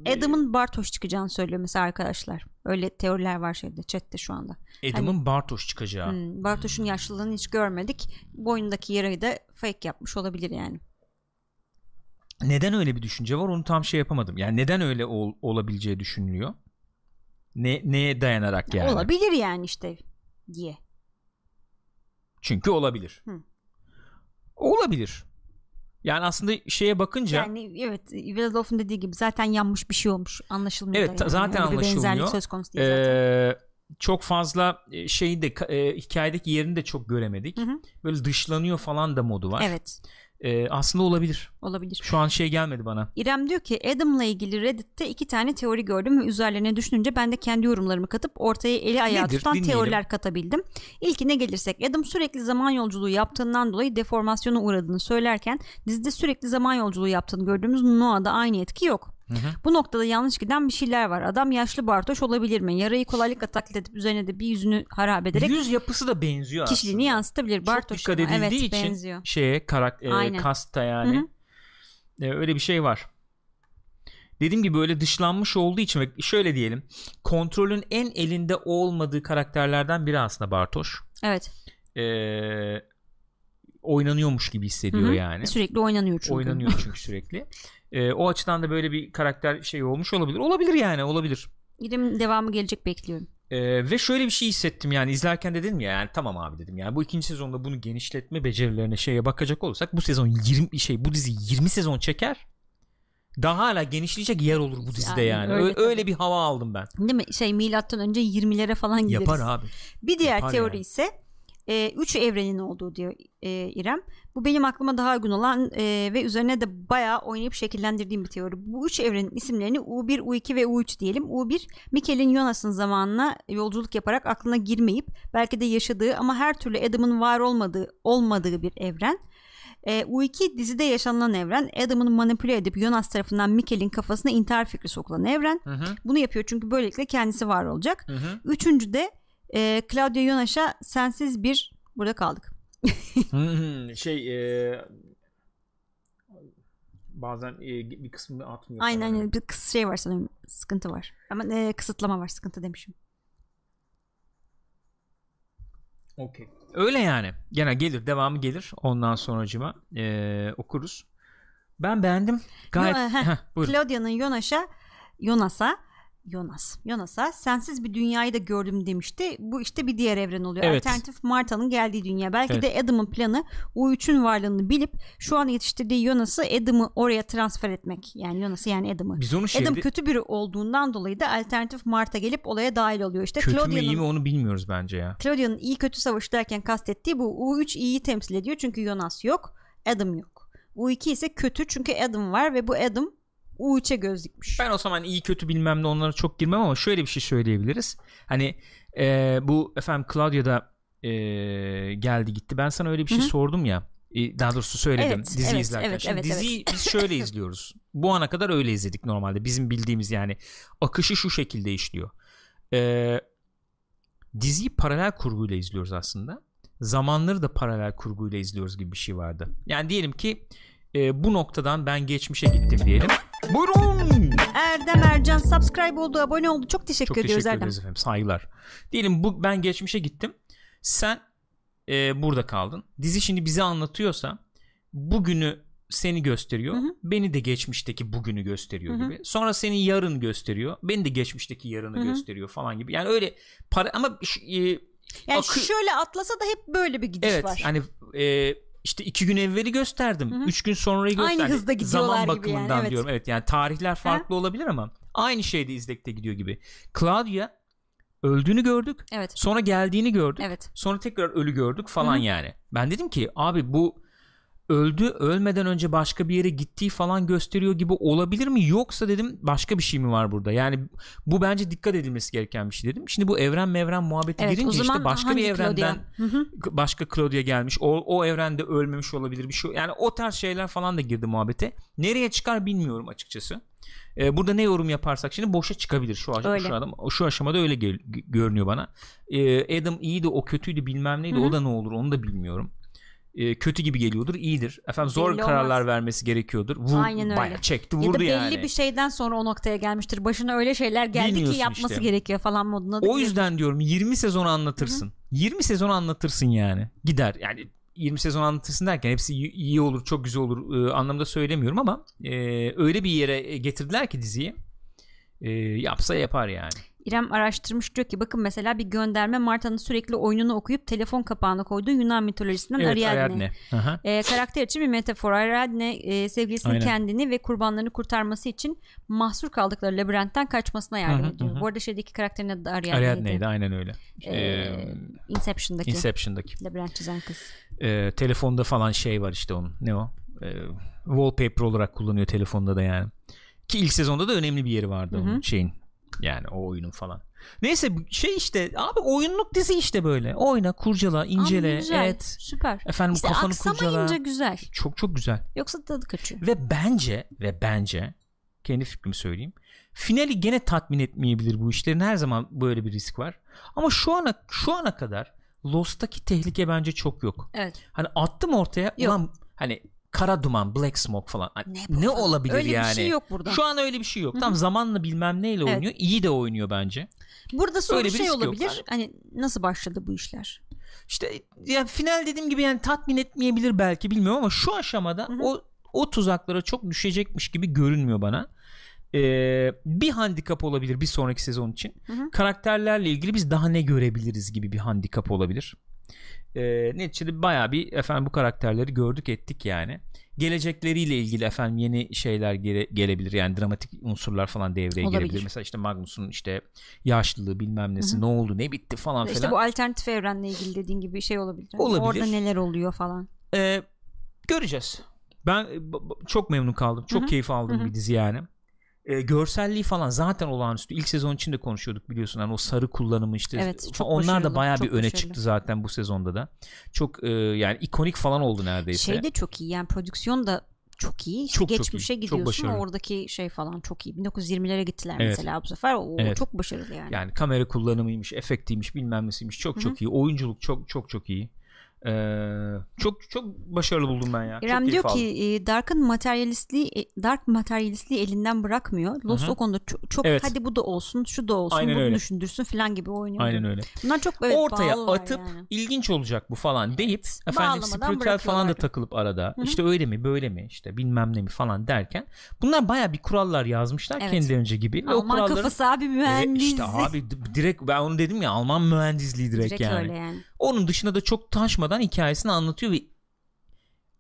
Adam'ın Bartoş çıkacağını söylüyor mesela arkadaşlar. Öyle teoriler var şeyde chatte şu anda. Adam'ın Bartoş çıkacağı. Hmm, Bartoş'un yaşlılığını hiç görmedik. Boynundaki yarayı da fake yapmış olabilir yani. Neden öyle bir düşünce var onu tam şey yapamadım. Yani neden öyle ol- olabileceği düşünülüyor? Ne neye dayanarak yani? Olabilir yani işte diye. Çünkü olabilir. Hı. Olabilir. Yani aslında şeye bakınca Yani evet Villadolf'un dediği gibi zaten yanmış bir şey olmuş. Anlaşılmıyor Evet, yani. zaten bir anlaşılmıyor. benzerlik söz konusu değil zaten. eee, çok fazla e, şeyi de e, hikayedeki yerini de çok göremedik. Hı hı. Böyle dışlanıyor falan da modu var. Evet Eee, aslında olabilir. olabilir. Şu an şey gelmedi bana. İrem diyor ki Adam'la ilgili Reddit'te iki tane teori gördüm ve üzerlerine düşününce ben de kendi yorumlarımı katıp ortaya eli ayağı Nedir? tutan Dinleyelim. teoriler katabildim. İlkine gelirsek Adam sürekli zaman yolculuğu yaptığından dolayı deformasyona uğradığını söylerken dizide sürekli zaman yolculuğu yaptığını gördüğümüz Noah'da aynı etki yok. Hı hı. Bu noktada yanlış giden bir şeyler var. Adam yaşlı Bartoş olabilir mi? Yarayı kolaylıkla taklit edip üzerine de bir yüzünü harap ederek Yüz yapısı da benziyor kişiliğini aslında. yansıtabilir. Çok Bartoş dikkat ama. edildiği evet, için benziyor. şeye karak e, Aynen. kasta yani Hı E, öyle bir şey var. Dediğim gibi öyle dışlanmış olduğu için ve şöyle diyelim kontrolün en elinde olmadığı karakterlerden biri aslında Bartoş. Evet. E, oynanıyormuş gibi hissediyor Hı hı. yani. Sürekli oynanıyor çünkü. Oynanıyor çünkü (laughs) sürekli. E, o açıdan da böyle bir karakter şey olmuş olabilir. Olabilir yani olabilir. İrem'in devamı gelecek bekliyorum. Ee, ve şöyle bir şey hissettim yani izlerken dedim ya yani tamam abi dedim yani bu ikinci sezonda bunu genişletme becerilerine şeye bakacak olursak bu sezon 20 şey bu dizi 20 sezon çeker daha hala genişleyecek yer olur bu dizide Yani yani, öyle öyle, tabii. bir hava aldım ben Değil mi? Şey milattan önce 20'lere falan gideriz. yapar abi Bir diğer Yapar teori yani. ise 3 evrenin olduğu diyor e, İrem. Bu benim aklıma daha uygun olan e, ve üzerine de bayağı oynayıp şekillendirdiğim bir teori. Bu üç evrenin isimlerini U1, U2 ve U3 diyelim. U1 Mikel'in Jonas'ın zamanına yolculuk yaparak aklına girmeyip belki de yaşadığı ama her türlü Adam'ın var olmadığı olmadığı bir evren. E, U2 dizide yaşanılan evren. Adam'ın manipüle edip Jonas tarafından Mikel'in kafasına intihar fikri sokulan evren. Hı hı, Bunu yapıyor çünkü böylelikle kendisi var olacak. hı hı. Üçüncü de e, Claudia Yonaş'a sensiz bir burada kaldık. (laughs) Şey e, bazen e, bir kısmını atmıyor Aynen aynen bir kıs şey var sanırım sıkıntı var. Ama e, kısıtlama var sıkıntı demişim. Okey. Öyle yani. Gene gelir devamı gelir. Ondan sonracıma e, okuruz. Ben beğendim. Gayet. Yo, heh. Claudia'nın Yonaş'a Yonas'a Jonas. Jonas'a sensiz bir dünyayı da gördüm demişti. Bu işte bir diğer evren oluyor. Evet. Alternatif Marta'nın geldiği dünya. Belki Evet. de Adam'ın planı U3'ün varlığını bilip şu an yetiştirdiği Jonas'ı Adam'ı oraya transfer etmek. Yani Jonas'ı yani Adam'ı. Biz onu şeyde Adam kötü biri olduğundan dolayı da alternatif Marta gelip olaya dahil oluyor. İşte kötü mü iyi mi onu bilmiyoruz bence ya. Claudia'nın iyi kötü savaşı derken kastettiği bu U3 iyiyi temsil ediyor çünkü Jonas yok, Adam yok. U2 ise kötü çünkü Adam var ve bu Adam U3'e göz dikmiş. Ben o zaman iyi kötü bilmem ne onlara çok girmem ama şöyle bir şey söyleyebiliriz. Hani e, bu efendim Claudia'da e, geldi gitti. Ben sana öyle bir şey Hı hı. sordum ya. E, daha doğrusu söyledim Evet, dizi evet, izlerken. evet, Şimdi evet, diziyi biz şöyle izliyoruz. Bu ana kadar öyle izledik normalde. Bizim bildiğimiz yani akışı şu şekilde işliyor. E, diziyi paralel kurguyla izliyoruz aslında. Zamanları da paralel kurguyla izliyoruz gibi bir şey vardı. Yani diyelim ki e, bu noktadan ben geçmişe gittim diyelim. Buyurun. Erdem Ercan subscribe oldu, abone oldu. Çok teşekkür Çok ediyoruz teşekkür Erdem. ederiz efendim. Saygılar. Diyelim bu ben geçmişe gittim. Sen e, burada kaldın. Dizi şimdi bize anlatıyorsa bugünü seni gösteriyor. Hı hı. Beni de geçmişteki bugünü gösteriyor Hı hı. gibi. Sonra seni yarın gösteriyor. Beni de geçmişteki yarını Hı hı. gösteriyor falan gibi. Yani öyle para ama e, Yani akı- şöyle atlasa da hep böyle bir gidiş evet var. hani e, işte iki gün evveli gösterdim. Hı hı. Üç gün sonrayı Aynı gösterdim. hızda gidiyorlar Zaman gibi yani, bakımından evet. diyorum. Evet yani tarihler farklı olabilir ama aynı şeyde izlekte gidiyor gibi. Claudia öldüğünü gördük. Evet. Sonra geldiğini gördük. Evet. Sonra tekrar ölü gördük falan Hı hı. yani. Ben dedim ki abi bu öldü ölmeden önce başka bir yere gittiği falan gösteriyor gibi olabilir mi? Yoksa dedim başka bir şey mi var burada? Yani bu bence dikkat edilmesi gereken bir şey dedim. Şimdi bu evren mevren muhabbeti Evet, girince işte başka bir evrenden Claudia? Başka Claudia gelmiş. O, o evrende ölmemiş olabilir bir şey yani o tarz şeyler falan da girdi muhabbete. Nereye çıkar bilmiyorum açıkçası. Ee, burada ne yorum yaparsak şimdi boşa çıkabilir. Şu, aş- Öyle. şu, adam, şu aşamada öyle gel- görünüyor bana. Ee, Adam iyiydi o kötüydü bilmem neydi. Hı hı. o da ne olur onu da bilmiyorum Ee, kötü gibi geliyordur iyidir efendim zor Belli kararlar olmaz. vermesi gerekiyordur Vur, Aynen öyle. bayağı çekti Ya da vurdu belli yani bir şeyden sonra o noktaya gelmiştir. Başına öyle şeyler geldi ki Bilmiyorsun yapması işte. gerekiyor falan moduna. da O yüzden diyorum 20 sezon anlatırsın. 20 sezon anlatırsın yani. Gider. Yani 20 sezon anlatırsın derken hepsi iyi- iyi olur, çok güzel olur e, anlamda söylemiyorum ama e, öyle bir yere getirdiler ki diziyi. E, yapsa yapar yani. İrem araştırmış diyor ki bakın mesela bir gönderme Marta'nın sürekli oyununu okuyup telefon kapağına koyduğu Yunan mitolojisinden Evet, Ariadne. Ariadne. Ee, karakter için bir metafor. Ariadne e, sevgilisinin Aynen. kendini ve kurbanlarını kurtarması için mahsur kaldıkları labirentten kaçmasına yardım Hı hı, ediyor. hı. Bu arada şeydeki karakterin adı da Ariadne'ydi. Ariadne'ydi aynen öyle. Ee, E, Inception'daki Inception'daki. labirent çizen kız. E, telefonda falan şey var işte onun. Ne o? E, wallpaper olarak kullanıyor telefonda da yani. Ki ilk sezonda da önemli bir yeri vardı Hı hı. onun şeyin. Yani o oyunun falan. Neyse şey işte abi oyunluk dizi işte böyle. Oyna, kurcala, Ama incele, güzel, et. Süper. Efendim İşte kafanı kurcala. güzel. Çok çok güzel. Yoksa tadı kaçıyor. Ve bence ve bence kendi fikrimi söyleyeyim. Finali gene tatmin etmeyebilir bu işlerin. Her zaman böyle bir risk var. Ama şu ana şu ana kadar Lost'taki tehlike bence çok yok. Evet. Hani attım ortaya Yok. ulan hani kara duman, black smoke falan. Ne ne, bu falan? olabilir Öyle bir yani? şey yok burada. Şu an öyle bir şey yok. Hı hı. Tam zamanla bilmem neyle Evet. oynuyor. İyi de oynuyor bence. Burada soru Öyle bir şey risk yok. olabilir. Hani nasıl başladı bu işler? İşte ya final dediğim gibi yani tatmin etmeyebilir belki bilmiyorum ama şu aşamada Hı hı. o o tuzaklara çok düşecekmiş gibi görünmüyor bana. Ee, bir handikap olabilir bir sonraki sezon için. Hı hı. Karakterlerle ilgili biz daha ne görebiliriz gibi bir handikap olabilir. Ee, neticede bayağı bir efendim bu karakterleri gördük ettik yani. Gelecekleriyle ilgili efendim yeni şeyler gele- gelebilir yani dramatik unsurlar falan devreye Olabilir. girebilir. Mesela işte Magnus'un işte yaşlılığı bilmem nesi Hı hı. ne oldu ne bitti falan İşte filan. bu alternatif evrenle ilgili dediğin gibi bir şey olabilir. Olabilir. Orada neler oluyor falan. Ee, göreceğiz. Ben e, çok memnun kaldım. Çok Hı hı. keyif aldım Hı hı. bir dizi yani. Ee, görselliği falan zaten olağanüstü. İlk sezon içinde konuşuyorduk biliyorsun. Hani o sarı kullanımı işte. Evet, çok Onlar da bayağı çok bir öne başarılı. çıktı zaten bu sezonda da. Çok e, yani ikonik falan oldu neredeyse. Şey de çok iyi yani prodüksiyon da çok iyi. İşte Çok, çok geçmişe iyi, çok gidiyorsun başarılı. oradaki şey falan çok iyi. 1920'lere gittiler Evet. mesela bu sefer. O Evet. çok başarılı yani. Yani kamera kullanımıymış, efektiymiş, bilmem nesiymiş. Çok Hı hı. çok iyi. Oyunculuk çok çok çok iyi. Ee, çok çok başarılı buldum ben ya. İrem çok diyor ki e, Dark'ın materyalistliği e, Dark materyalistliği elinden bırakmıyor. Lost Hı hı. o konuda çok, çok Evet. hadi bu da olsun, şu da olsun, Aynen bunu öyle. düşündürsün falan gibi oynuyor. Aynen öyle. Bunlar çok evet, Ortaya atıp yani. ilginç olacak bu falan deyip efendim Bağlamadan spiritüel falan da takılıp arada hı. işte öyle mi böyle mi işte bilmem ne mi falan derken bunlar baya bir kurallar yazmışlar Evet. kendilerince gibi. Ve o Alman kuralların kafası abi Evet, mühendis. işte abi direkt ben onu dedim ya Alman mühendisliği direkt, Direkt yani. öyle yani. Onun dışında da çok taşmadan hikayesini anlatıyor ve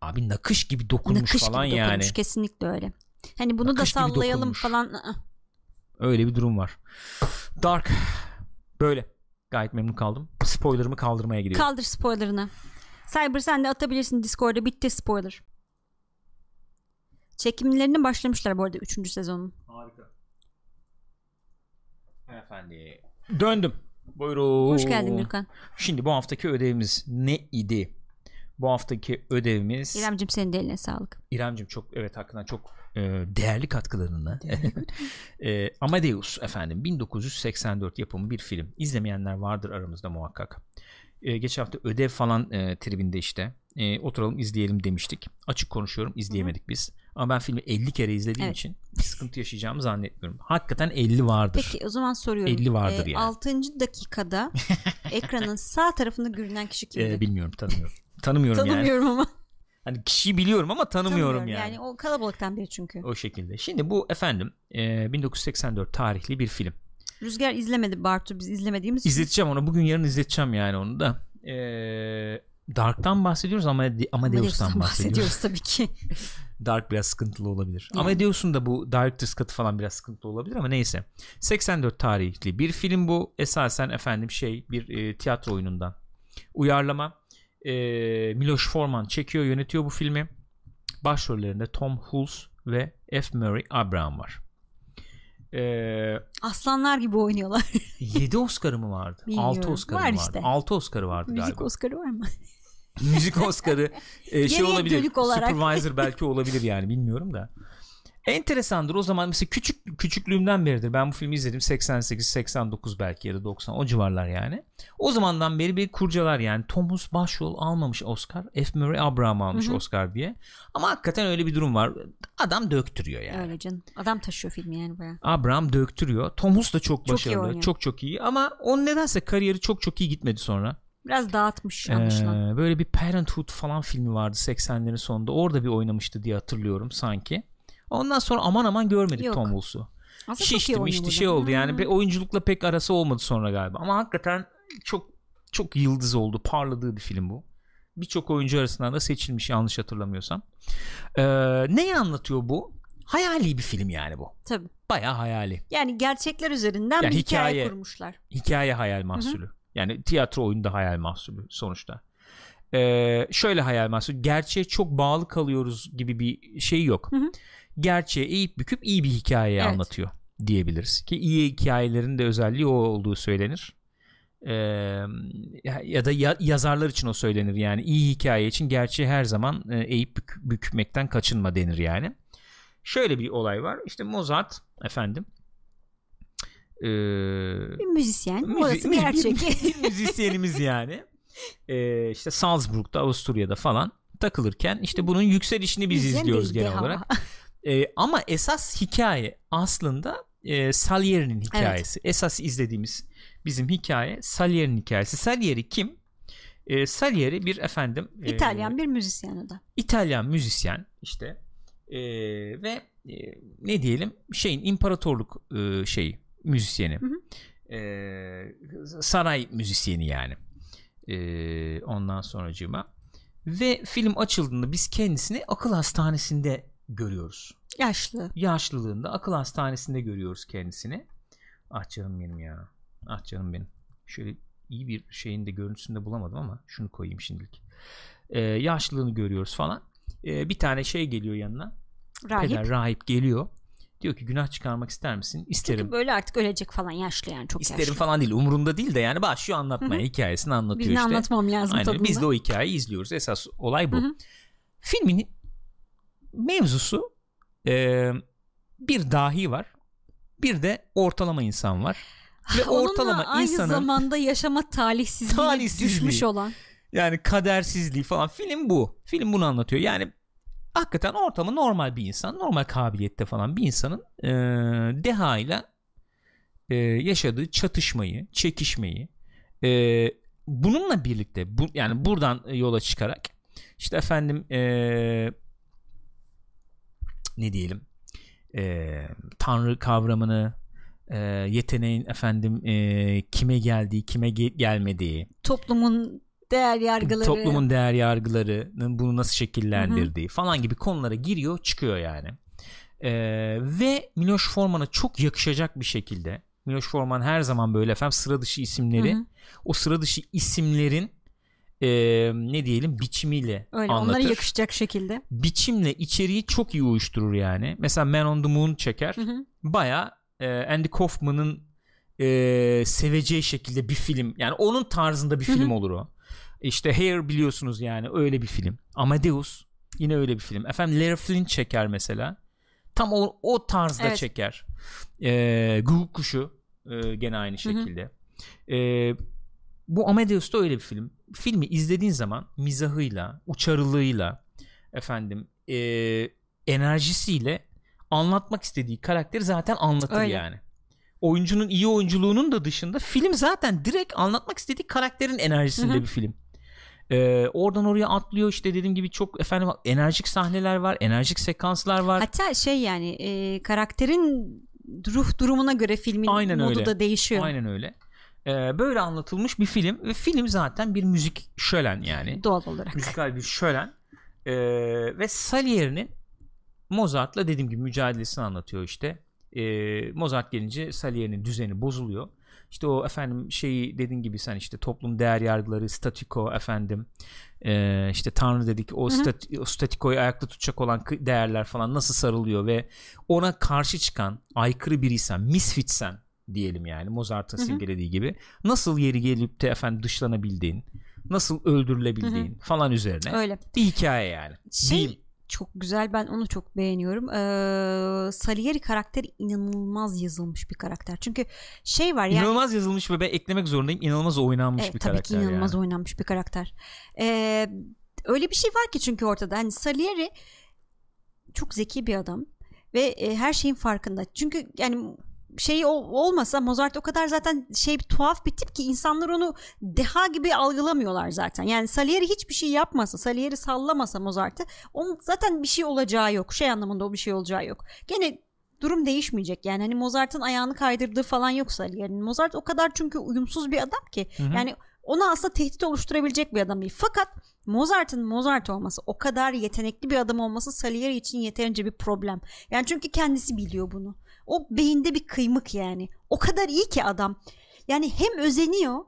abi nakış gibi dokunmuş Nakış falan gibi yani. dokunmuş kesinlikle öyle. Hani bunu Nakış da sallayalım falan. ı-ı. Öyle bir durum var. Dark böyle. Gayet memnun kaldım. Spoilerımı kaldırmaya gidiyorum. Kaldır spoilerını. Cyber sen de atabilirsin Discord'a bitti spoiler. Çekimlerine başlamışlar bu arada 3. sezonun. Harika. Efendi. Döndüm. Buyurun. Hoş geldin Gürkan. Şimdi bu haftaki ödevimiz ne idi? Bu haftaki ödevimiz İremcim senin de eline sağlık. İremcim çok evet hakikaten çok e, değerli katkılarınla (laughs) e, Amadeus efendim 1984 yapımı bir film izlemeyenler vardır aramızda muhakkak e, geçen hafta ödev falan e, tribinde işte e, oturalım izleyelim demiştik açık konuşuyorum izleyemedik biz ama ben filmi 50 kere izlediğim Evet. için bir sıkıntı yaşayacağımı zannetmiyorum hakikaten 50 vardır Peki o zaman soruyorum. 50 vardır yani. 6. dakikada (laughs) ekranın sağ tarafında görünen kişi kimdi? E, bilmiyorum tanımıyorum tanımıyorum, yani Tanımıyorum ama. hani kişiyi biliyorum ama tanımıyorum, Tanımıyorum. yani. Yani o kalabalıktan biri çünkü. o şekilde şimdi bu efendim e, 1984 tarihli bir film Rüzgar izlemedi Bartu biz izlemediğimiz. İzleteceğim onu. Bugün yarın izleteceğim yani onu da. Ee, Dark'tan bahsediyoruz ama Amadeus'tan bahsediyoruz. bahsediyoruz tabii ki. (laughs) Dark biraz sıkıntılı olabilir. Yani. Amadeus'un da bu Director's Cut'ı falan biraz sıkıntılı olabilir ama neyse. 84 tarihli bir film bu. Esasen efendim şey bir e, tiyatro oyunundan. Uyarlama. E, Miloš Forman çekiyor yönetiyor bu filmi. Başrollerinde Tom Hulce ve F. Murray Abraham var. Eee Aslanlar gibi oynuyorlar. (laughs) 7 Oscar'ı mı vardı? Bilmiyorum. 6 Oscar'ı Var mı vardı? işte. 6 Oscar'ı vardı Müzik galiba. Oscar'ı var mı? Müzik Oscar'ı e, şey olabilir. olarak. Supervisor belki olabilir yani bilmiyorum da. Enteresandır o zaman mesela küçük küçüklüğümden beridir ben bu filmi izledim 88 89 belki ya da 90 o civarlar yani. O zamandan beri bir kurcalar yani Thomas başrol almamış Oscar F. Murray Abraham almış Hı hı. Oscar diye. Ama hakikaten öyle bir durum var. Adam döktürüyor yani. Öyle canım. Adam taşıyor filmi yani baya. Abraham döktürüyor. Hulce da çok Çok başarılı. oynuyor. çok çok iyi ama onun nedense kariyeri çok çok iyi gitmedi sonra. Biraz dağıtmış anlaşılan. Ee, böyle bir Parenthood falan filmi vardı 80'lerin sonunda. Orada bir oynamıştı diye hatırlıyorum sanki. Ondan sonra aman aman görmedik Yok. Tom iyi Şişti mişti şey oldu yani. Bir oyunculukla pek arası olmadı sonra galiba. Ama hakikaten çok çok yıldız oldu. Parladığı bir film bu. Birçok oyuncu arasından da seçilmiş yanlış hatırlamıyorsam. Ee, neyi anlatıyor bu? Hayali bir film yani bu. Tabii. Bayağı hayali. Yani gerçekler üzerinden Ya bir hikaye, hikaye- kurmuşlar. hikaye hayal mahsulü. Yani tiyatro oyunda hayal mahsulü sonuçta. Ee, şöyle hayal mahsulü. Gerçeğe çok bağlı kalıyoruz gibi bir şey yok. Hı hı. Gerçeğe eğip büküp iyi bir hikayeyi Evet. anlatıyor diyebiliriz. Ki iyi hikayelerin de özelliği o olduğu söylenir. Ee, ya- da ya- yazarlar için o söylenir yani iyi hikaye için gerçeği her zaman e, eğip bük- bükmekten kaçınma denir yani. Şöyle bir olay var. İşte Mozart efendim ee, Bir müzisyen. Müzi- Orası müzi- gerçek. bir- müzisyenimiz (laughs) yani. Ee, işte Salzburg'da Avusturya'da falan takılırken işte bunun yükselişini biz Müzisyen izliyoruz genel ama. olarak. (laughs) Ee, ama esas hikaye aslında e, Salieri'nin hikayesi. Esas izlediğimiz bizim hikaye Salieri'nin hikayesi. Salieri kim? E, Salieri bir efendim e, İtalyan bir müzisyen o da. İtalyan müzisyen işte E, ve e, ne diyelim şeyin imparatorluk e, şeyi müzisyeni Hı E, saray müzisyeni yani e, ondan sonracığıma ve film açıldığında biz kendisini akıl hastanesinde görüyoruz. Yaşlı. yaşlılığında akıl hastanesinde görüyoruz kendisini. Ah canım benim ya. Ah canım benim. Şöyle iyi bir şeyin de görüntüsünde bulamadım ama şunu koyayım şimdilik. E, yaşlılığını görüyoruz falan. E, bir tane şey geliyor yanına. Rahip. peder rahip geliyor. Diyor ki günah çıkarmak ister misin? İsterim. Çünkü böyle artık ölecek falan yaşlı yani çok isterim yaşlı. falan değil umurunda değil de yani başlıyor anlatmaya Hı. hı. hikayesini anlatıyor Birini işte. anlatmam lazım Aynen, tabii. biz de o hikayeyi izliyoruz. Esas olay bu. Hı hı. filmin mevzusu e, bir dahi var bir de ortalama insan var ve Onunla ortalama aynı insanın zamanda yaşama talihsizliğine Talihsizliği. düşmüş olan. Yani kadersizliği falan film bu. Film bunu anlatıyor. Yani hakikaten ortamı normal bir insan, normal kabiliyette falan bir insanın e, deha ile e, yaşadığı çatışmayı, çekişmeyi e, bununla birlikte bu, yani buradan yola çıkarak işte efendim e, ne diyelim e, tanrı kavramını e, yeteneğin efendim e, kime geldiği kime ge- gelmediği toplumun değer yargıları toplumun değer yargılarının bunu nasıl şekillendirdiği Hı-hı. falan gibi konulara giriyor çıkıyor yani e, ve Miloš Forman'a çok yakışacak bir şekilde Miloš Forman her zaman böyle efendim sıra dışı isimleri Hı-hı. o sıra dışı isimlerin e, ne diyelim biçimiyle Öyle, anlatır. Onlara yakışacak şekilde. Biçimle içeriği çok iyi uyuşturur yani. Mesela Man on the Moon çeker. Baya e, Andy Kaufman'ın e, seveceği şekilde bir film. Yani onun tarzında bir film olur o. İşte Hair biliyorsunuz yani öyle bir film. Amadeus yine öyle bir film. Efendim Larry Flint çeker mesela. Tam o, o tarzda evet. çeker. E, Guguk Kuşu e, gene aynı şekilde. E, bu Amadeus da öyle bir film. Filmi izlediğin zaman mizahıyla, uçarılığıyla, efendim e, enerjisiyle anlatmak istediği karakteri zaten anlatır öyle. yani. Oyuncunun iyi oyunculuğunun da dışında film zaten direkt anlatmak istediği karakterin enerjisinde Hı-hı. bir film. Ee, oradan oraya atlıyor işte dediğim gibi çok efendim enerjik sahneler var, enerjik sekanslar var. Hatta şey yani e, karakterin ruh durumuna göre filmin Aynen modu öyle. da değişiyor. Aynen öyle. Ee, böyle anlatılmış bir film ve film zaten bir müzik şölen yani. Doğal olarak. Müzikal bir şölen. Ee, ve Salieri'nin Mozart'la dediğim gibi mücadelesini anlatıyor işte. Ee, Mozart gelince Salieri'nin düzeni bozuluyor. İşte o efendim şeyi dediğin gibi sen işte toplum değer yargıları, statiko efendim e, işte tanrı dedik o, stat, o statikoyu ayakta tutacak olan değerler falan nasıl sarılıyor ve ona karşı çıkan aykırı biriysen, misfitsen diyelim yani Mozart'ın simgelediği gibi nasıl yeri gelip de efendim dışlanabildiğin nasıl öldürülebildiğin Hı-hı. falan üzerine Öyle. bir hikaye yani. Şey, Değil. çok güzel ben onu çok beğeniyorum. Ee, Salieri karakteri inanılmaz yazılmış bir karakter. Çünkü şey var yani. İnanılmaz yazılmış ve ben eklemek zorundayım. İnanılmaz oynanmış evet, bir tabii karakter. Tabii ki inanılmaz yani. oynanmış bir karakter. Ee, öyle bir şey var ki çünkü ortada. Hani Salieri çok zeki bir adam ve e, her şeyin farkında. Çünkü yani şey olmasa Mozart o kadar zaten şey tuhaf bir tip ki insanlar onu deha gibi algılamıyorlar zaten. Yani Salieri hiçbir şey yapmasa, Salieri sallamasa Mozart'ı onun zaten bir şey olacağı yok. Şey anlamında o bir şey olacağı yok. Gene durum değişmeyecek. Yani hani Mozart'ın ayağını kaydırdığı falan yok Salieri'nin. Mozart o kadar çünkü uyumsuz bir adam ki. Hı hı. Yani ona aslında tehdit oluşturabilecek bir adam değil. Fakat Mozart'ın Mozart olması, o kadar yetenekli bir adam olması Salieri için yeterince bir problem. Yani çünkü kendisi biliyor bunu. O beyinde bir kıymık yani. O kadar iyi ki adam. Yani hem özeniyor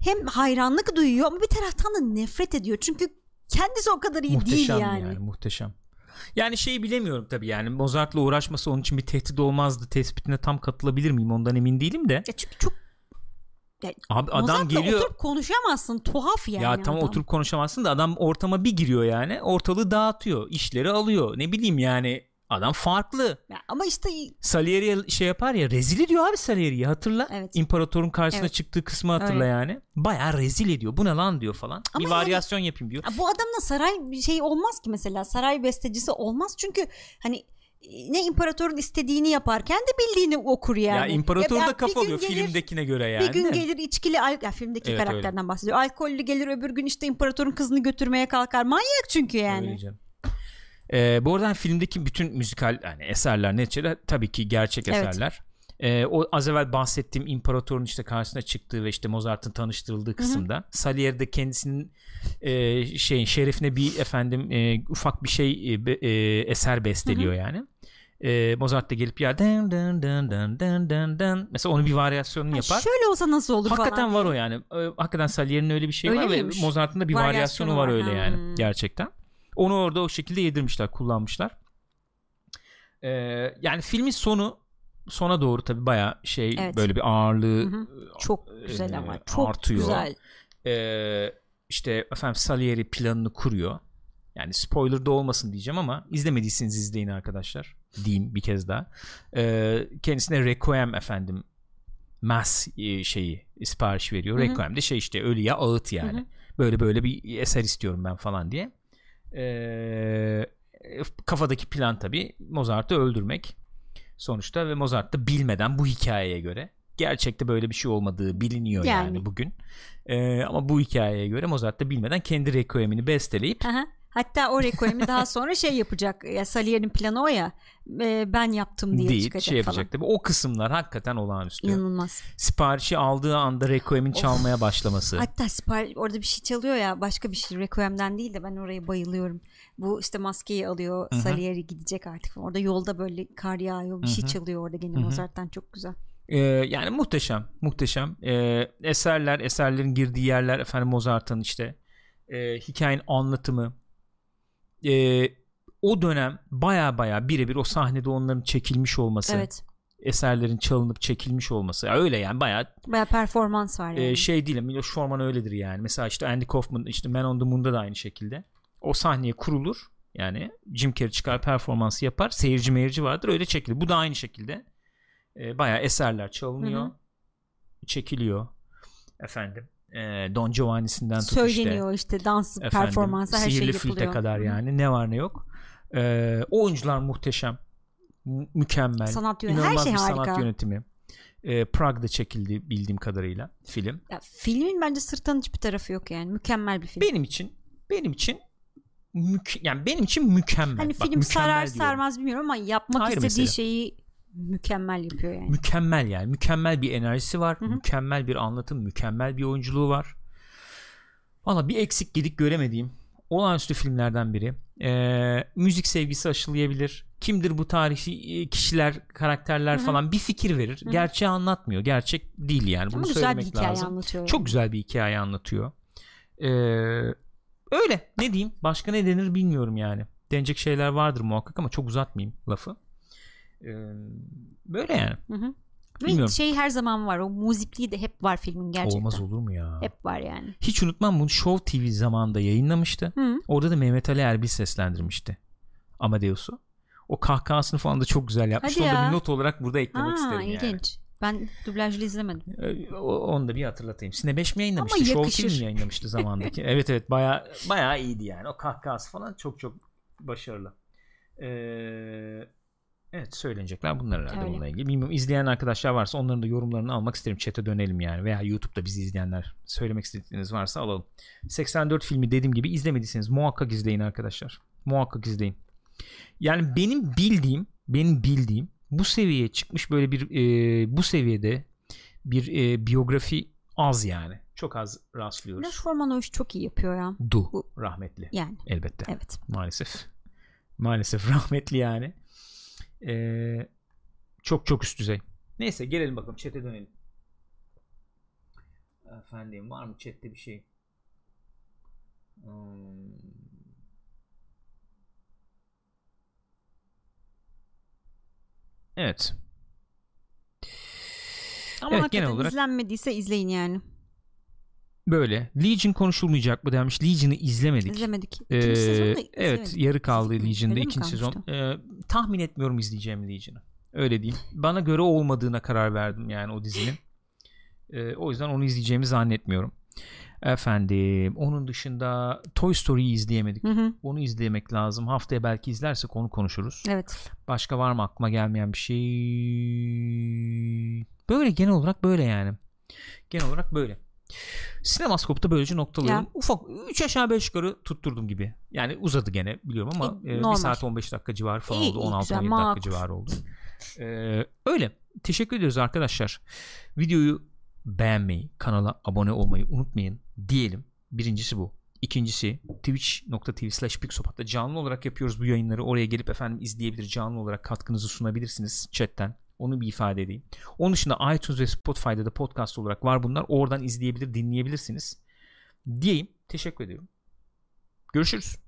hem hayranlık duyuyor ama bir taraftan da nefret ediyor. Çünkü kendisi o kadar iyi muhteşem değil yani. yani. Muhteşem. Yani şeyi bilemiyorum tabii yani Mozart'la uğraşması onun için bir tehdit olmazdı tespitine tam katılabilir miyim ondan emin değilim de. Ya çünkü çok ya, Abi adam geliyor. oturup konuşamazsın tuhaf yani. Ya tam oturup konuşamazsın da adam ortama bir giriyor yani ortalığı dağıtıyor işleri alıyor ne bileyim yani Adam farklı. Ya ama işte Salieri'ye şey yapar ya rezil ediyor abi Salieri'yi hatırla. Evet. İmparatorun karşısına evet. çıktığı kısmı hatırla Öyle. yani. Bayağı rezil ediyor. Bu ne lan diyor falan. Ama bir varyasyon yani, yapayım diyor. Bu adamla saray bir şey olmaz ki mesela. Saray bestecisi olmaz. Çünkü hani ne imparatorun istediğini yaparken de bildiğini okur yani. Ya imparator da kafa oluyor gelir, filmdekine göre yani. Bir gün gelir içkili ya filmdeki evet, karakterden öyle. bahsediyor. Alkollü gelir öbür gün işte imparatorun kızını götürmeye kalkar. Manyak çünkü yani. Öyle canım. E, bu arada filmdeki bütün müzikal yani eserler neticede tabii ki gerçek eserler. Evet. E, o az evvel bahsettiğim imparatorun işte karşısına çıktığı ve işte Mozart'ın tanıştırıldığı kısımda Salieri de kendisinin e, şey şerefine bir efendim e, ufak bir şey e, e, eser besteliyor Hı-hı. yani. E, Mozart da gelip ya dın dın dın dın dın dın dın mesela onun bir varyasyonunu yapar. Şöyle olsa nasıl olur hakikaten falan. var o yani. E, hakikaten Salieri'nin öyle bir şey öyle var miymiş? ve Mozart'ın da bir varyasyonu, varyasyonu var, var öyle yani hmm. gerçekten. Onu orada o şekilde yedirmişler, kullanmışlar. Ee, yani filmin sonu sona doğru tabi baya şey evet. böyle bir ağırlığı hı hı. çok güzel e, ama çok artıyor. güzel. Ee, işte efendim Salieri planını kuruyor. Yani spoiler da olmasın diyeceğim ama izlemediyseniz izleyin arkadaşlar. Diyeyim bir kez daha. Ee, kendisine Requiem efendim mass e, şeyi sipariş veriyor. Hı hı. Requiem de şey işte ölüye ağıt yani. Hı hı. böyle böyle bir eser istiyorum ben falan diye. Ee, kafadaki plan tabi Mozart'ı öldürmek sonuçta ve Mozart da bilmeden bu hikayeye göre gerçekte böyle bir şey olmadığı biliniyor yani, Yani. bugün. Ee, ama bu hikayeye göre Mozart da bilmeden kendi requiem'ini besteleyip Aha. Hatta o requiem'i daha (laughs) sonra şey yapacak. Ya Salieri'nin planı o ya. e, ben yaptım diye değil çıkacak şey yapacak falan. tabii. O kısımlar hakikaten olağanüstü. İnanılmaz. Siparişi aldığı anda requiem'in çalmaya başlaması. Hatta sipar orada bir şey çalıyor ya başka bir şey Requiem'den değil de ben oraya bayılıyorum. Bu işte maskeyi alıyor Hı hı. Salieri gidecek artık. Orada yolda böyle kar yağıyor bir şey Hı hı. çalıyor orada gene. Mozart'tan çok güzel. Ee, yani muhteşem muhteşem Ee, eserler eserlerin girdiği yerler efendim Mozart'ın işte e, hikayenin anlatımı Ee, o dönem baya baya birebir o sahnede onların çekilmiş olması Evet. eserlerin çalınıp çekilmiş olması Ya öyle yani baya Baya performans var yani. e, şey değil Miloš Forman öyledir yani mesela işte Andy Kaufman işte Man on the Moon'da da aynı şekilde o sahneye kurulur yani Jim Carrey çıkar performansı yapar seyirci meyirci vardır öyle çekilir bu da aynı şekilde e, bayağı eserler çalınıyor Hı hı. çekiliyor efendim e, Don Giovanni'sinden tut Söyleniyor işte, dans işte efendim, performansı her şey sihirli yapılıyor. flüte kadar Hı hı. yani ne var ne yok e, oyuncular muhteşem mü- mükemmel Sanat yönetimi her şey bir harika. sanat yönetimi e, Prague'da çekildi bildiğim kadarıyla film Ya, filmin bence sırttan hiçbir tarafı yok yani. Mükemmel bir film. benim için benim için mük- yani benim için mükemmel. hani Bak, film mükemmel sarar diyorum. sarmaz bilmiyorum ama yapmak Ayrı istediği mesele. şeyi mükemmel yapıyor yani. Mükemmel yani. Mükemmel bir enerjisi var. Hı hı. Mükemmel bir anlatım, mükemmel bir oyunculuğu var. Valla bir eksik gedik göremediğim olağanüstü filmlerden biri. Ee, müzik sevgisi aşılayabilir. Kimdir bu tarihi e, kişiler, karakterler Hı hı. falan bir fikir verir. hı. Gerçeği anlatmıyor. Gerçek değil yani. Bunu ama güzel bir söylemek hikaye lazım. anlatıyor. Çok güzel bir hikaye anlatıyor. Ee, öyle ne diyeyim başka ne denir bilmiyorum yani. Denecek şeyler vardır muhakkak ama çok uzatmayayım lafı. Ee, böyle yani. Hı hı. Ve Bilmiyorum. şey her zaman var. O muzikliği de hep var filmin gerçekten. Olmaz olur mu ya? Hep var yani. Hiç unutmam bunu Show TV zamanında yayınlamıştı. Hı. Orada da Mehmet Ali Erbil seslendirmişti. Amadeus'u. O kahkahasını falan da çok güzel yapmıştı. Hadi Onu da ya. bir not olarak burada eklemek Aa, isterim yani. ilginç. Ben dublajlı izlemedim. Ee, Onu da bir hatırlatayım. Sine 5 mi yayınlamıştı? Ama Show. TV mi yayınlamıştı zamandaki? (laughs) evet evet baya baya iyiydi yani. O kahkahası falan çok çok başarılı. Ee, evet söylenecekler bunlar herhalde Öyle. bununla ilgili. Bilmiyorum izleyen arkadaşlar varsa onların da yorumlarını almak isterim. Chat'e dönelim yani. Veya YouTube'da bizi izleyenler söylemek istedikleriniz varsa alalım. 84 filmi dediğim gibi izlemediyseniz muhakkak izleyin arkadaşlar. Muhakkak izleyin. Yani benim bildiğim benim bildiğim bu seviyeye çıkmış böyle bir e, bu seviyede bir e, biyografi az yani. Çok az rastlıyoruz. Miloš Forman o işi çok iyi yapıyor ya. Du Bu- rahmetli Yani elbette evet. maalesef. Maalesef (laughs) rahmetli yani. Ee, çok çok üst düzey. Neyse gelelim bakalım chat'e dönelim. Efendim var mı chat'te bir şey? Hmm. Evet. Ama Evet, genel olarak- izlenmediyse izleyin yani. Böyle. Legion konuşulmayacak mı demiş. Legion'ı izlemedik. İzlemedik. İkinci Ee, sezonu da evet yarı kaldı Legion'da ikinci sezon. Ee, tahmin etmiyorum izleyeceğim Legion'ı. Öyle diyeyim. (laughs) Bana göre olmadığına karar verdim yani o dizinin. Ee, o yüzden onu izleyeceğimi zannetmiyorum. Efendim onun dışında Toy Story'yi izleyemedik. Hı hı. Onu izlemek lazım. Haftaya belki izlersek onu konuşuruz. Evet. Başka var mı aklıma gelmeyen bir şey? Böyle genel olarak böyle yani. Genel olarak böyle. Sinemaskop'ta böylece noktalıyorum. Ya. Ufak 3 aşağı 5 yukarı tutturdum gibi. Yani uzadı gene biliyorum ama E, e, 1 normal. saat 15 dakika civarı falan İyi, oldu. iyi, 16-17 güzel, dakika civarı oldu. Ee, öyle. Teşekkür ediyoruz arkadaşlar. Videoyu beğenmeyi, kanala abone olmayı unutmayın diyelim. Birincisi bu. İkincisi twitch.tv slash pixopat'ta canlı olarak yapıyoruz bu yayınları. Oraya gelip efendim izleyebilir, canlı olarak katkınızı sunabilirsiniz chatten. Onu bir ifade edeyim. Onun dışında iTunes ve Spotify'da da podcast olarak var bunlar. Oradan izleyebilir, dinleyebilirsiniz. Diyeyim. Teşekkür ediyorum. Görüşürüz.